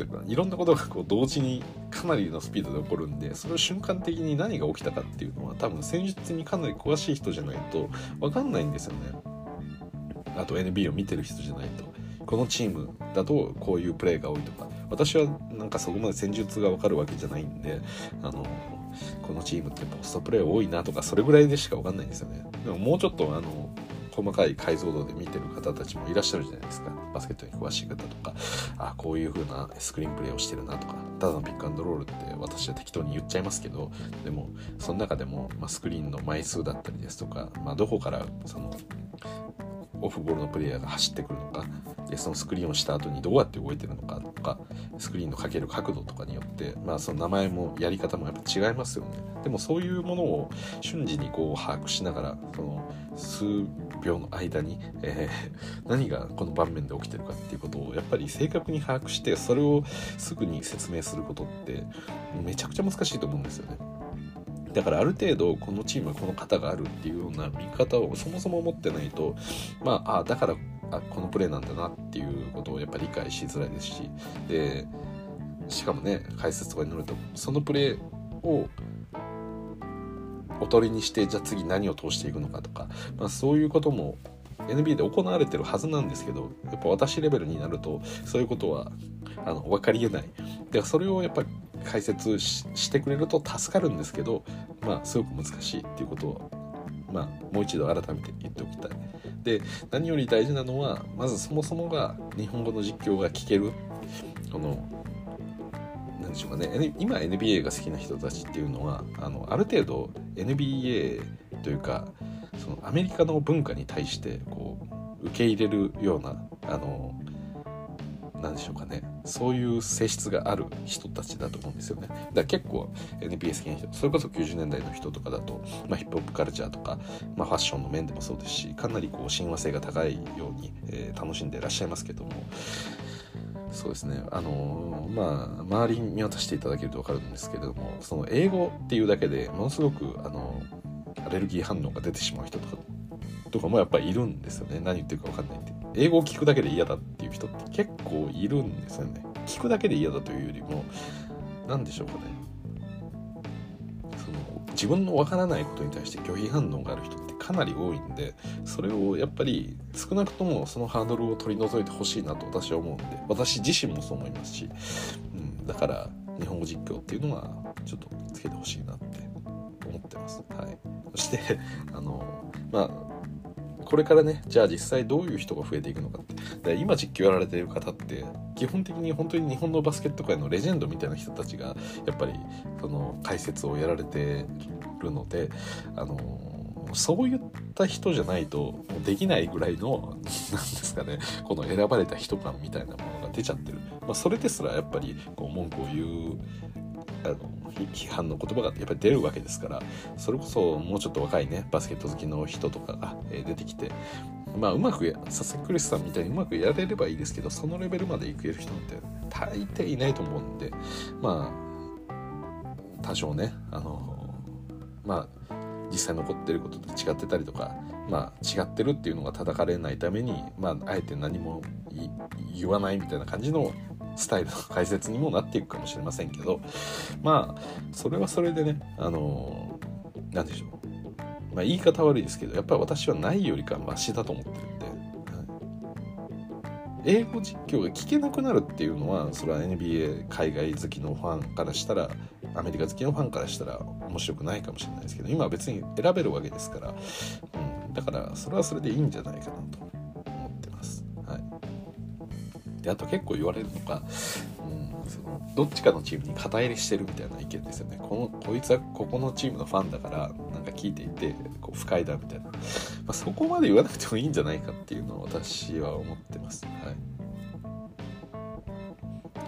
ていうかいろんなことがこう同時にかなりのスピードで起こるんでそれを瞬間的に何が起きたかっていうのは多分戦術にかなり詳しい人じゃないと分かんないんですよね。あと NBA を見てる人じゃないとこのチームだとこういうプレーが多いとか私はなんかそこまで戦術が分かるわけじゃないんであのこのチームってポストプレー多いなとかそれぐらいでしか分かんないんですよね。でももうちょっとあの細かい解像度で見てる方たちもいらっしゃるじゃないですか。バスケットに詳しい方とか。あこういう風なスクリーンプレーをしてるなとか。ただのピックアンドロールって私は適当に言っちゃいますけどでもその中でも、まあ、スクリーンの枚数だったりですとか、まあ、どこからそのオフボールのプレイヤーが走ってくるのかでそのスクリーンをした後にどうやって動いてるのかとかスクリーンのかける角度とかによって、まあ、その名前もやり方もやっぱ違いますよねでもそういうものを瞬時にこう把握しながらその数秒の間に、えー、何がこの場面で起きてるかっていうことをやっぱり正確に把握してそれをすぐに説明することってめちゃくちゃ難しいと思うんですよね。だからある程度このチームはこの型があるっていうような見方をそもそも持ってないとまああだからあこのプレーなんだなっていうことをやっぱり理解しづらいですしでしかもね解説とかに乗るとそのプレーをおとりにしてじゃあ次何を通していくのかとか、まあ、そういうことも NBA で行われてるはずなんですけどやっぱ私レベルになるとそういうことはあの分かりえない。でそれをやっぱり解説してくれると助かるんですけどまあすごく難しいっていうことをまあもう一度改めて言っておきたい。で何より大事なのはまずそもそもが日本語の実況が聞ける。この何でしょうかね。今 NBA が好きな人たちっていうのはあのある程度 NBA というかそのアメリカの文化に対してこ受け入れるようなあの何でしょうかね。そういう性質がある人たちだと思うんですよね。だから結構 NBA 好きな人それこそ90年代の人とかだと、まあ、ヒップホップカルチャーとか、まあ、ファッションの面でもそうですしかなりこう親和性が高いように、えー、楽しんでらっしゃいますけども。そうですね。あのー、まあ周りに見渡していただけると分かるんですけれどもその英語っていうだけでものすごくあのアレルギー反応が出てしまう人とかとかもやっぱりいるんですよね。何言ってるか分かんないんで英語を聞くだけで嫌だっていう人って結構いるんですよね。聞くだけで嫌だというよりも何でしょうかね。その自分のわからないことに対して拒否反応がある人ってかなり多いんでそれをやっぱり少なくともそのハードルを取り除いてほしいなと私は思うんで私自身もそう思いますし、うん、だから日本語実況っていうのはちょっとつけてほしいなって思ってます。はい、そしてあのまあこれからねじゃあ実際どういう人が増えていくのかって。今実況やられている方って基本的に本当に日本のバスケット界のレジェンドみたいな人たちがやっぱりその解説をやられてるのであのそういった人じゃないとできないぐらいの何ですかねこの選ばれた人感みたいなものが出ちゃってる、まあ、それですらやっぱりこう文句を言うあの批判の言葉がやっぱり出るわけですからそれこそもうちょっと若いねバスケット好きの人とかが、え出てきてまあうまく佐々木クリスさんみたいにうまくやれればいいですけどそのレベルまでいける人って大抵いないと思うんでまあ多少ねあのまあ実際残ってることと違ってたりとかまあ違ってるっていうのが叩かれないためにまああえて何も言わないみたいな感じのスタイルの解説にもなっていくかもしれませんけどまあそれはそれでねあの何でしょう。まあ言い方悪いですけどやっぱり私はないよりかマシだと思ってるんで、英語実況が聞けなくなるっていうのはそれは NBA 海外好きのファンからしたらアメリカ好きのファンからしたら面白くないかもしれないですけど今は別に選べるわけですから、うん、だからそれはそれでいいんじゃないかなと。であと結構言われるのが、うん、そのどっちかのチームに肩入れしてるみたいな意見ですよね。このこいつはここのチームのファンだからなんか聞いていてこう不快だみたいな、まあ、そこまで言わなくてもいいんじゃないかっていうのを私は思ってます。はい。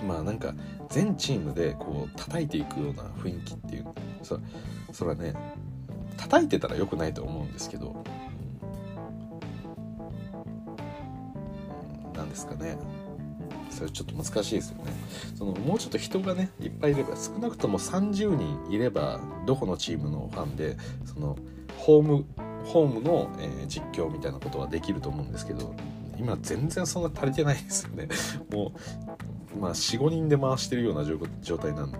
まあなんか全チームでこう叩いていくような雰囲気っていうそそれはね叩いてたら良くないと思うんですけど、うん、なんですかね。それちょっと難しいですよね。そのもうちょっと人がねいっぱいいれば少なくとも30人いればどこのチームのファンでそのホームホームの、えー、実況みたいなことはできると思うんですけど今全然そんな足りてないですよね。[LAUGHS] もうまあ45人で回してるような状態なんで。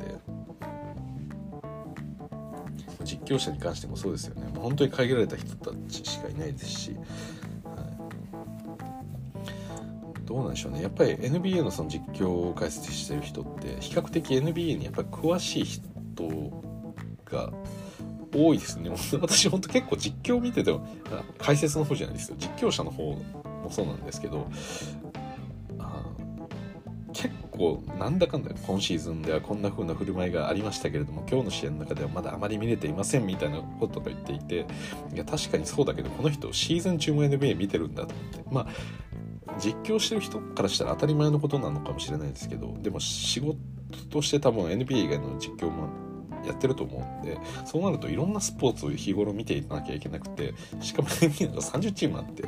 実況者に関してもそうですよね。もう本当に限られた人たちしかいないですし。どうなんでしょうね。やっぱり NBA のその実況を解説してる人って比較的 NBA にやっぱり詳しい人が多いですね。[LAUGHS] 私本当結構実況見てても解説の方じゃないですよ。実況者の方もそうなんですけど結構なんだかんだ今シーズンではこんな風な振る舞いがありましたけれども今日の試合の中ではまだあまり見れていませんみたいなことが言っていていや確かにそうだけどこの人シーズン中も NBA 見てるんだって。まあ実況してる人からしたら当たり前のことなのかもしれないですけどでも仕事として多分 NBA 以外の実況もやってると思うんでそうなるといろんなスポーツを日頃見ていかなきゃいけなくてしかも NBA が30チームあって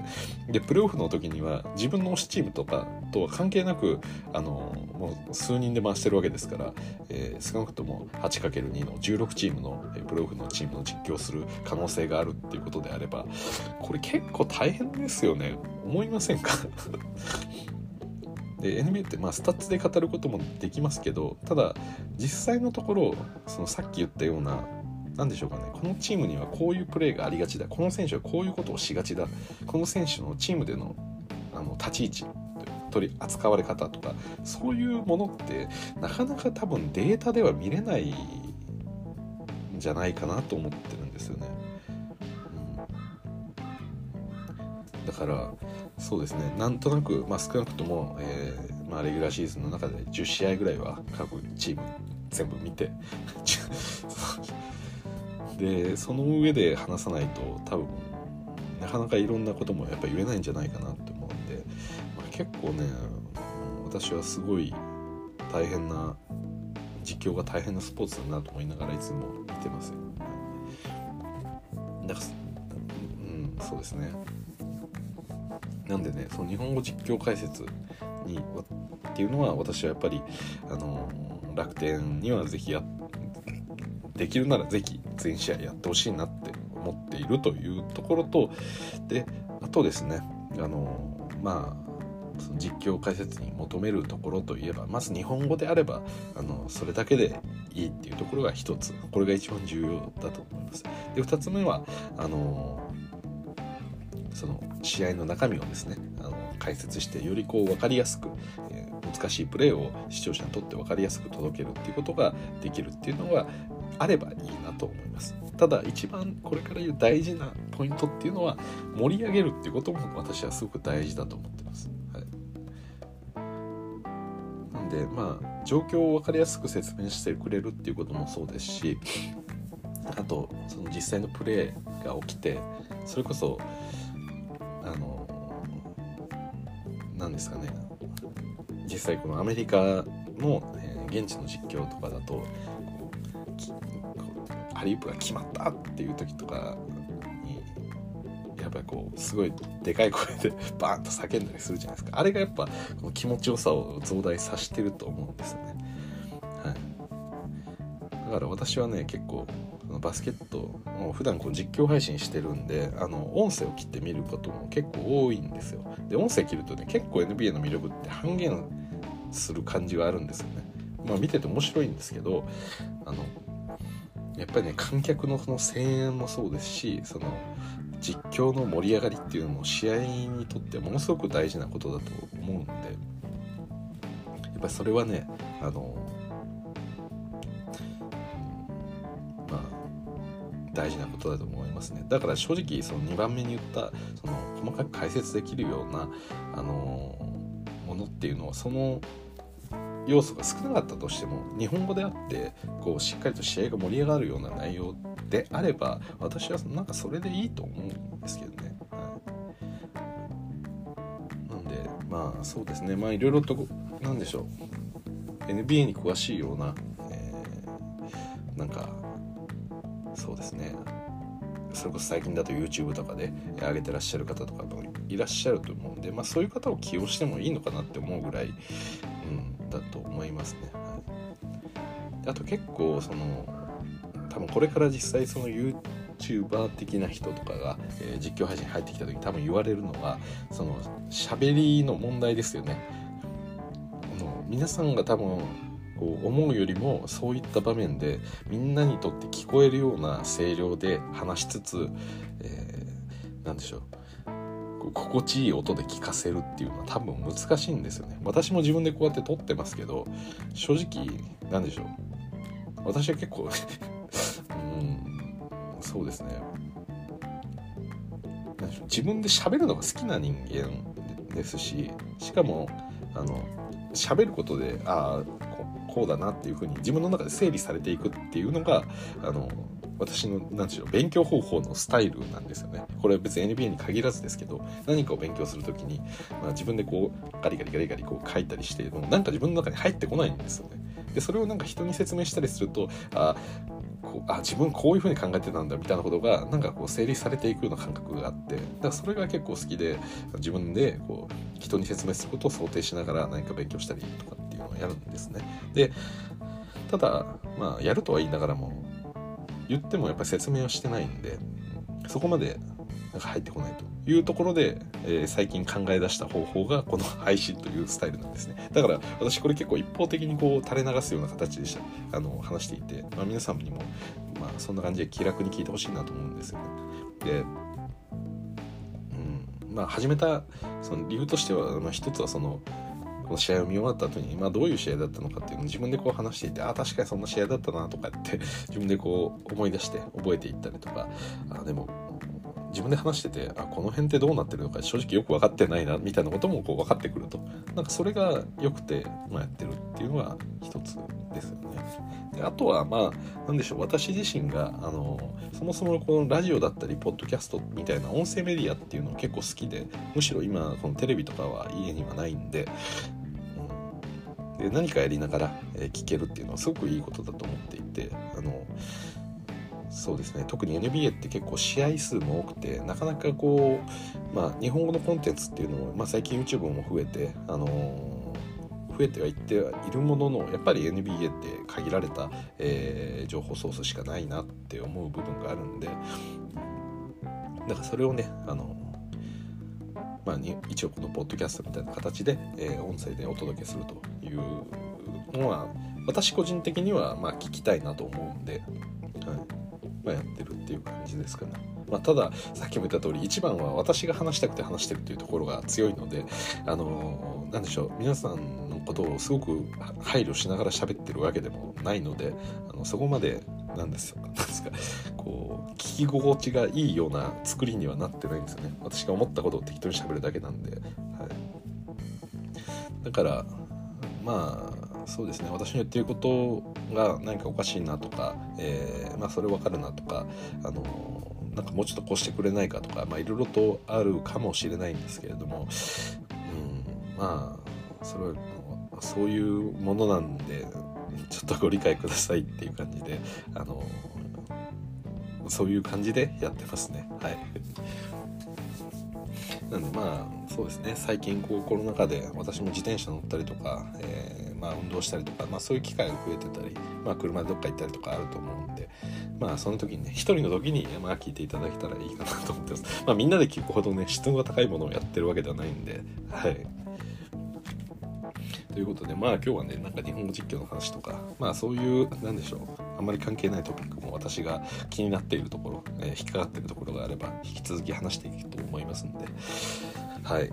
でプレーオフの時には自分の推しチームとかとは関係なくあのもう数人で回してるわけですから、えー、少なくとも 8×2 の16チームのプレーオフのチームの実況する可能性があるっていうことであればこれ結構大変ですよね。思いませんか？で NBA ってまあスタッツで語ることもできますけどただ実際のところそのさっき言ったような何でしょうかねこのチームにはこういうプレーがありがちだこの選手はこういうことをしがちだこの選手のチームでのあの立ち位置取り扱われ方とかそういうものってなかなか多分データでは見れないんじゃないかなと思ってるんですよね。うん、だからそうですねなんとなく、まあ、少なくとも、えーまあ、レギュラーシーズンの中で10試合ぐらいは各チーム全部見て [LAUGHS] でその上で話さないと多分なかなかいろんなこともやっぱ言えないんじゃないかなって思うんで、まあ、結構ね私はすごい大変な実況が大変なスポーツだなと思いながらいつも見てます。だからうんそうですねなんでねその日本語実況解説にっていうのは私はやっぱりあの楽天にはぜひやできるならぜひ全試合やってほしいなって思っているというところとであとですねあのまあその実況解説に求めるところといえばまず日本語であればあのそれだけでいいっていうところが一つこれが一番重要だと思います。で2つ目はあのその試合の中身をですねあの解説してよりこう分かりやすく、えー、難しいプレーを視聴者にとって分かりやすく届けるっていうことができるっていうのがあればいいなと思います。ただ一番これから言う大事なポイントっていうのは盛り上げるっていうことも私はすごく大事だと思ってます、はい、なんでまあ状況を分かりやすく説明してくれるっていうこともそうですしあとその実際のプレーが起きてそれこそあの何ですかね。実際このアメリカの、えー、現地の実況とかだとハリウッドが決まったっていう時とかにやっぱりこうすごいでかい声でバーンと叫んだりするじゃないですか。あれがやっぱこの気持ちよさを増大させてると思うんですよね。はい、だから私はね結構バスケットもう普段こう実況配信してるんであの音声を切って見ることも結構多いんですよ。で音声切るとね結構 NBA の魅力って半減する感じがあるんですよね。まあ見てて面白いんですけどあのやっぱりね観客のその声援もそうですしその実況の盛り上がりっていうのも試合にとってものすごく大事なことだと思うんでやっぱりそれはねあの大事なことだと思いますね。だから正直その2番目に言ったその細かく解説できるようなあのものっていうのはその要素が少なかったとしても日本語であってこうしっかりと試合が盛り上がるような内容であれば私はなんかそれでいいと思うんですけどね。はい、なんでまあそうですね。まあいろいろと何でしょう。NBA に詳しいような、えー、なんかそれこそ最近だと YouTube とかで上げてらっしゃる方とかもいらっしゃると思うんで、まあ、そういう方を起用してもいいのかなって思うぐらい、うん、だと思いますね。はい、あと結構その多分これから実際その YouTuber 的な人とかが、えー、実況配信入ってきた時多分言われるのはその喋りの問題ですよね。皆さんが多分こう思うよりもそういった場面でみんなにとって聞こえるような声量で話しつつ、えー、何でしょう。心地いい音で聞かせるっていうのは多分難しいんですよね。私も自分でこうやって撮ってますけど正直何でしょう。私は結構 [LAUGHS] うんそうですね。自分で喋るのが好きな人間ですししかもあの喋ることでああこうだなっていうふうに自分の中で整理されていくっていうのがあの私の何でしょう勉強方法のスタイルなんですよね。これは別に NBA に限らずですけど何かを勉強する時に、まあ、自分でこうガリガリガリガリこう書いたりしてもなんか自分の中に入ってこないんですよね。でそれをなんか人に説明したりするとあこうあ自分こういうふうに考えてたんだみたいなことがなんかこう整理されていくような感覚があってだからそれが結構好きで自分でこう人に説明することを想定しながら何か勉強したりとかっていうのをやるんですね。でただまあやるとは言いながらも言ってもやっぱり説明はしてないんでそこまでなんか入ってこないというところで、えー、最近考え出した方法がこの配信というスタイルなんですね。だから私これ結構一方的にこう垂れ流すような形でした。あの話していて、まあ、皆さんにも、まあ、そんな感じで気楽に聞いてほしいなと思うんですよね。でうんまあ始めたその理由としては、まあ、一つはそのこの試合を見終わった後に、まあ、どういう試合だったのかっていうのを自分でこう話していてあ確かにそんな試合だったなとかって自分でこう思い出して覚えていったりとかあでも自分で話しててあこの辺ってどうなってるのか正直よく分かってないなみたいなこともこう分かってくるとなんかそれが良くて、まあ、やってるっていうのが一つですよね。であとはまあ何でしょう私自身があのそもそもこのラジオだったりポッドキャストみたいな音声メディアっていうのを結構好きでむしろ今このテレビとかは家にはないんでで何かやりながら、え聞けるっていうのはすごくいいことだと思っていてあのそうですね。特に NBA って結構試合数も多くてなかなかこう、まあ、日本語のコンテンツっていうのも、まあ、最近 YouTube も増えて、あのー、増えてはいっているもののやっぱり NBA って限られた、えー、情報ソースしかないなって思う部分があるんでだからそれをね、あのまあ、一応このポッドキャストみたいな形で、えー、音声でお届けするというのは私個人的にはまあ聞きたいなと思うんで、はい。まあ、やってるっていう感じですかね。まあ、たださっきも言った通り一番は私が話したくて話してるというところが強いのであの何でしょう皆さんのことをすごく配慮しながら喋ってるわけでもないのであのそこまで何ですなんですかこう聞き心地がいいような作りにはなってないんですよね。私が思ったことを適当に喋るだけなんで、はい、だからまあそうですね。私の言ってることが何かおかしいなとか、えー、まあ、それ分かるなとか、あのなんかもうちょっとこうしてくれないかとか、まあ、いろいろとあるかもしれないんですけれども、うん、まあそれはそういうものなんでちょっとご理解くださいっていう感じで、あのそういう感じでやってますね。はい。なんでまあそうですね。最近こうコロナ禍で私も自転車乗ったりとか、えー、まあ、運動したりとか、まあ、そういう機会が増えてたり、まあ、車でどっか行ったりとかあると思うんでまあその時にね一人の時にまあ聞いていただけたらいいかなと思ってます。まあ、みんなで聞くほどね質が高いものをやってるわけではないんではい。ということでまあ今日はねなんか日本語実況の話とかまあそういうなんでしょうあんまり関係ないトピックも私が気になっているところ、えー、引っかかってるところがあれば引き続き話していくと思いますんではい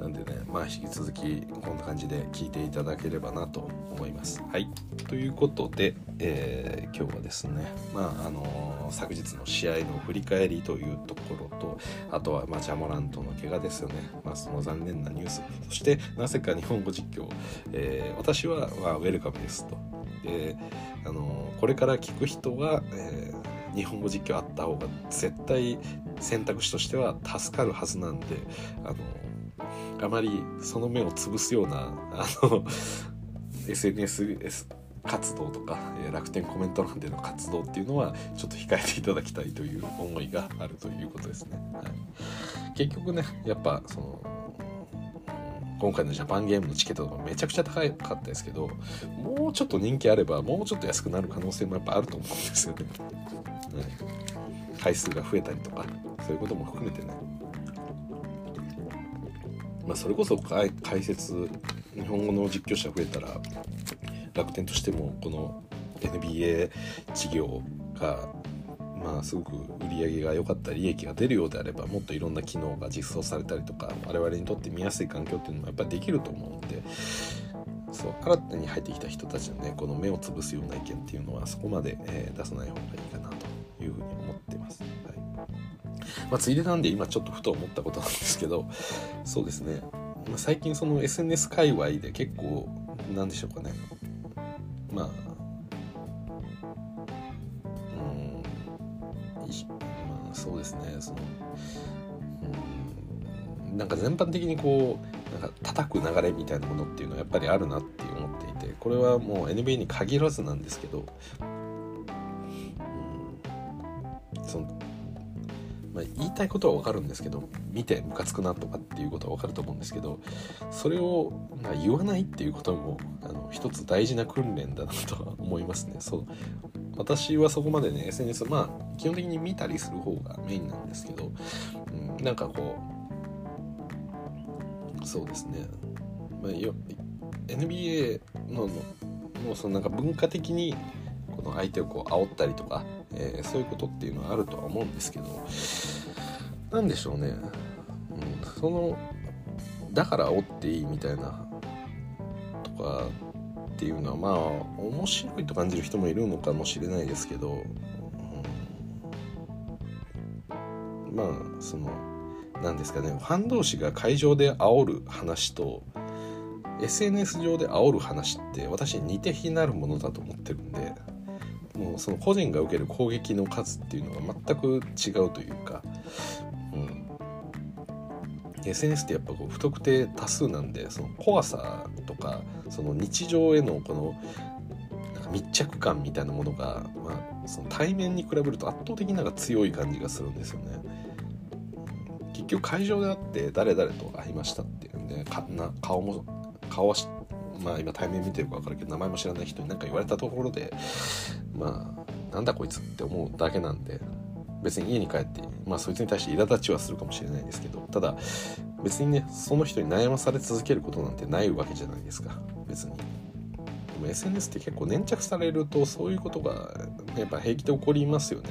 なんでねまあ引き続きこんな感じで聞いていただければなと思います。はい。ということで、えー、今日はですねまああのー、昨日の試合の振り返りというところとあとは、まあ、ジャモラントの怪我ですよね、まあ、その残念なニュース。そしてなぜか日本語実況、えー、私は、まあ、ウェルカムですと。であのこれから聞く人は、えー、日本語実況あった方が絶対選択肢としては助かるはずなんであのあまりその目を潰すようなあの SNS 活動とか楽天コメント欄での活動っていうのはちょっと控えていただきたいという思いがあるということですね。はい、結局ねやっぱその今回のジャパンゲームのチケットとかめちゃくちゃ高かったですけどもうちょっと人気あればもうちょっと安くなる可能性もやっぱあると思うんですよね。はい、回数が増えたりとかそういうことも含めてね。まあ、それこそ解説日本語の実況者増えたら楽天としてもこの NBA 事業がまあ、すごく売り上げが良かった利益が出るようであればもっといろんな機能が実装されたりとか我々にとって見やすい環境っていうのもやっぱりできると思うのでそう新たに入ってきた人たちのねこの目をつぶすような意見っていうのはそこまで、えー、出さない方がいいかなというふうに思ってます。まあ、ついでなんで今ちょっとふと思ったことなんですけどそうですね、まあ、最近その SNS 界隈で結構なんでしょうかね。まあそうですね。そのうんなんか全般的にこうなんか叩く流れみたいなものっていうのはやっぱりあるなって思っていてこれはもう NBA に限らずなんですけど、うん、そのまあ、言いたいことは分かるんですけど見てムカつくなとかっていうことは分かると思うんですけどそれを、まあ、言わないっていうこともあの一つ大事な訓練だなとは思いますね。そう。私はそこまでね SNS まあ基本的に見たりする方がメインなんですけど、うん、なんかこうそうですね、まあ、NBA のもうそのなんか文化的にこの相手をこう煽ったりとか、えー、そういうことっていうのはあるとは思うんですけど何でしょうね、うん、そのだから煽っていいみたいなとかっていうのはまあ面白いと感じる人もいるのかもしれないですけど、うん、まあその何ですかねファン同士が会場で煽る話と、SNS 上で煽る話って私似て非なるものだと思ってるんでその個人が受ける攻撃の数っていうのが全く違うというか、うん、SNS ってやっぱこう不特定多数なんでその怖さとかその日常へのこの密着感みたいなものが、まあ、その対面に比べると圧倒的になんか強い感じがするんですよね。結局会場であって誰々と会いましたっていうんでかな顔も顔はまあ今対面見てるか分かるけど名前も知らない人に何か言われたところでまあなんだこいつって思うだけなんで別に家に帰ってまあそいつに対して苛立ちはするかもしれないですけどただ別にねその人に悩まされ続けることなんてないわけじゃないですか別に。でも SNS って結構粘着されるとそういうことがやっぱ平気で起こりますよね。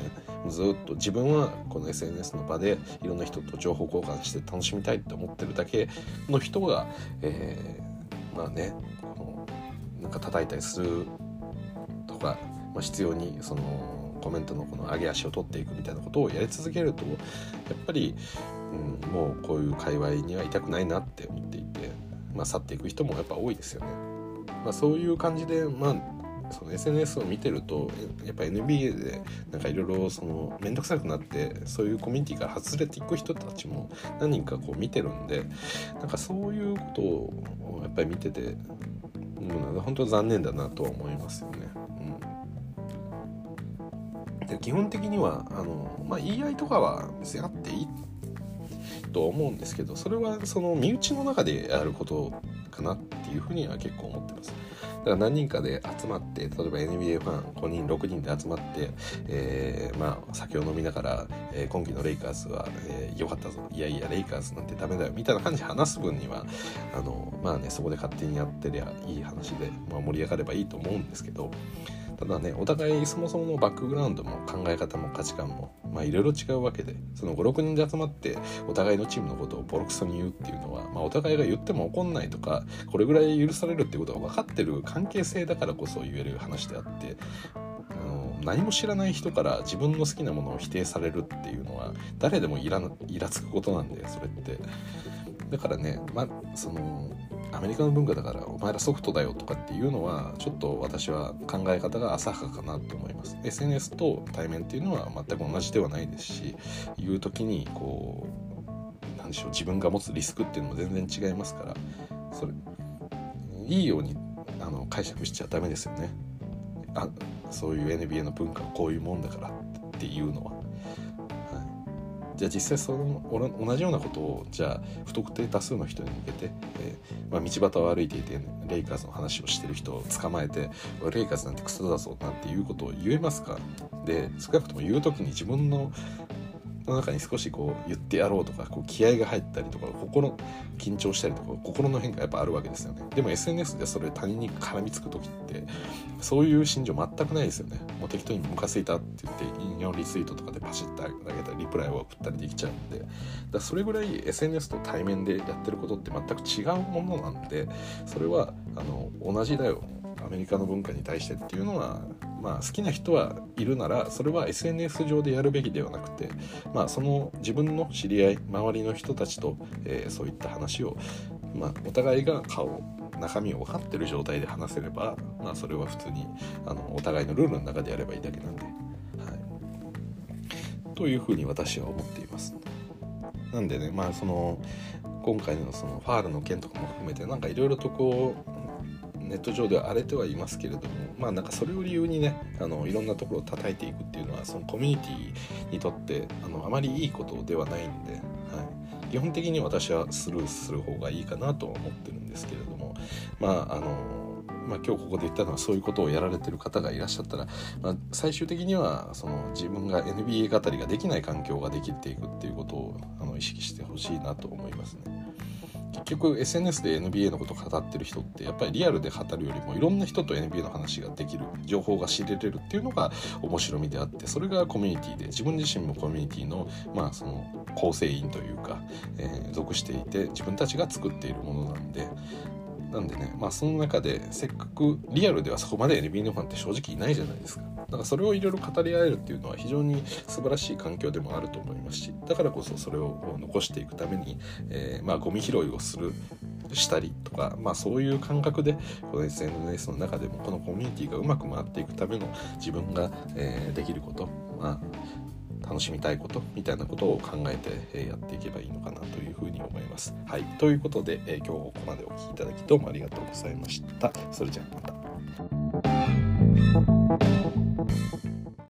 ずっと自分はこの SNS の場でいろんな人と情報交換して楽しみたいって思ってるだけの人が、えー、まあねなんか叩いたりするとか、まあ、必要にそのコメントのこの上げ足を取っていくみたいなことをやり続けるとやっぱり、うん、もうこういう界隈にはいたくないなって思っていて、まあ、去っていく人もやっぱ多いですよね。まあ、そういう感じで、まあ、その SNS を見てるとやっぱ NBA でなんかいろいろその面倒くさくなってそういうコミュニティから外れていく人たちも何人かこう見てるんでなんかそういうことをやっぱり見ててもう本当残念だなとは思いますよね。うん、で基本的にはあの、まあ、言い合いとかは別にあっていいと思うんですけどそれはその身内の中でやることかなっていうふうには結構思ってます。だから何人かで集まって例えば NBA ファン5人6人で集まって、えー、まあ酒を飲みながら、えー、今季のレイカーズは良、えー、かったぞいやいやレイカーズなんてダメだよみたいな感じで話す分にはあのまあねそこで勝手にやってりゃいい話で、まあ、盛り上がればいいと思うんですけどただねお互いそもそものバックグラウンドも考え方も価値観もまあいろいろ違うわけでその56人で集まってお互いのチームのことをボロクソに言うっていうのは、まあ、お互いが言っても怒んないとかこれぐらい許されるってことが分かってる関係性だからこそ言える話であって何も知らない人から自分の好きなものを否定されるっていうのは誰でもイライラつくことなんでそれって。だからねまあそのアメリカの文化だからお前らソフトだよとかっていうのはちょっと私は考え方が浅はかかなと思います。SNS と対面っていうのは全く同じではないですし言う時にこうなんでしょう自分が持つリスクっていうのも全然違いますからそれいいようにあの解釈しちゃダメですよね。あそういう NBA の文化はこういうもんだからっていうのは。じゃあ実際その同じようなことをじゃあ不特定多数の人に向けて、えー、まあ、道端を歩いていて、レイカーズの話をしてる人を捕まえて「レイカーズなんてクソだぞ」なんていうことを言えますか？で少なくとも言う時に自分のの中に少しこう言ってやろうとかこう気合が入ったりとか心緊張したりとか心の変化やっぱあるわけですよね。でも SNS でそれ他人に絡みつく時ってそういう心情全くないですよね。もう適当にムカついたって言って引用リツイートとかでパシッと上げたりリプライを送ったりできちゃうんで。だそれぐらい SNS と対面でやってることって全く違うものなんでそれはあの同じだよ。アメリカの文化に対してっていうのはまあ、好きな人はいるならそれは SNS 上でやるべきではなくて、まあ、その自分の知り合い周りの人たちと、えー、そういった話を、まあ、お互いが顔中身を分かってる状態で話せれば、まあ、それは普通にあのお互いのルールの中でやればいいだけなんで。はい、というふうに私は思っています。なんでねまあその今回のそのファールの件とかも含めてなんかいろいろとこうネット上では荒れてはいますけれどもまあなんかそれを理由にねあのいろんなところを叩いていくっていうのはそのコミュニティにとってあのあまりいいことではないんで、はい、基本的に私はスルーする方がいいかなとは思ってるんですけれどもまああのまあ、今日ここで言ったのはそういうことをやられてる方がいらっしゃったら、まあ、最終的にはその自分が NBA 語りができない環境ができていくっていうことをあの意識してほしいなと思いますね。結局 SNS で NBA のことを語ってる人ってやっぱりリアルで語るよりもいろんな人と NBA の話ができる情報が知れれるっていうのが面白みであってそれがコミュニティで自分自身もコミュニティのまあその構成員というか、えー、属していて自分たちが作っているものなんでなんでね、まあその中でせっかくリアルではそこまで NBA のファンって正直いないじゃないですか。だかそれをいろいろ語り合えるっていうのは非常に素晴らしい環境でもあると思いますし、だからこそそれを残していくために、えー、まあゴミ拾いをするしたりとか、まあ、そういう感覚でこの SNS の中でもこのコミュニティがうまく回っていくための自分が、えー、できること、まあ、楽しみたいことみたいなことを考えて、やっていけばいいのかなというふうに思います。はい、ということで、え、今日ここまでお聴きいただきどうもありがとうございました。それじゃあまた。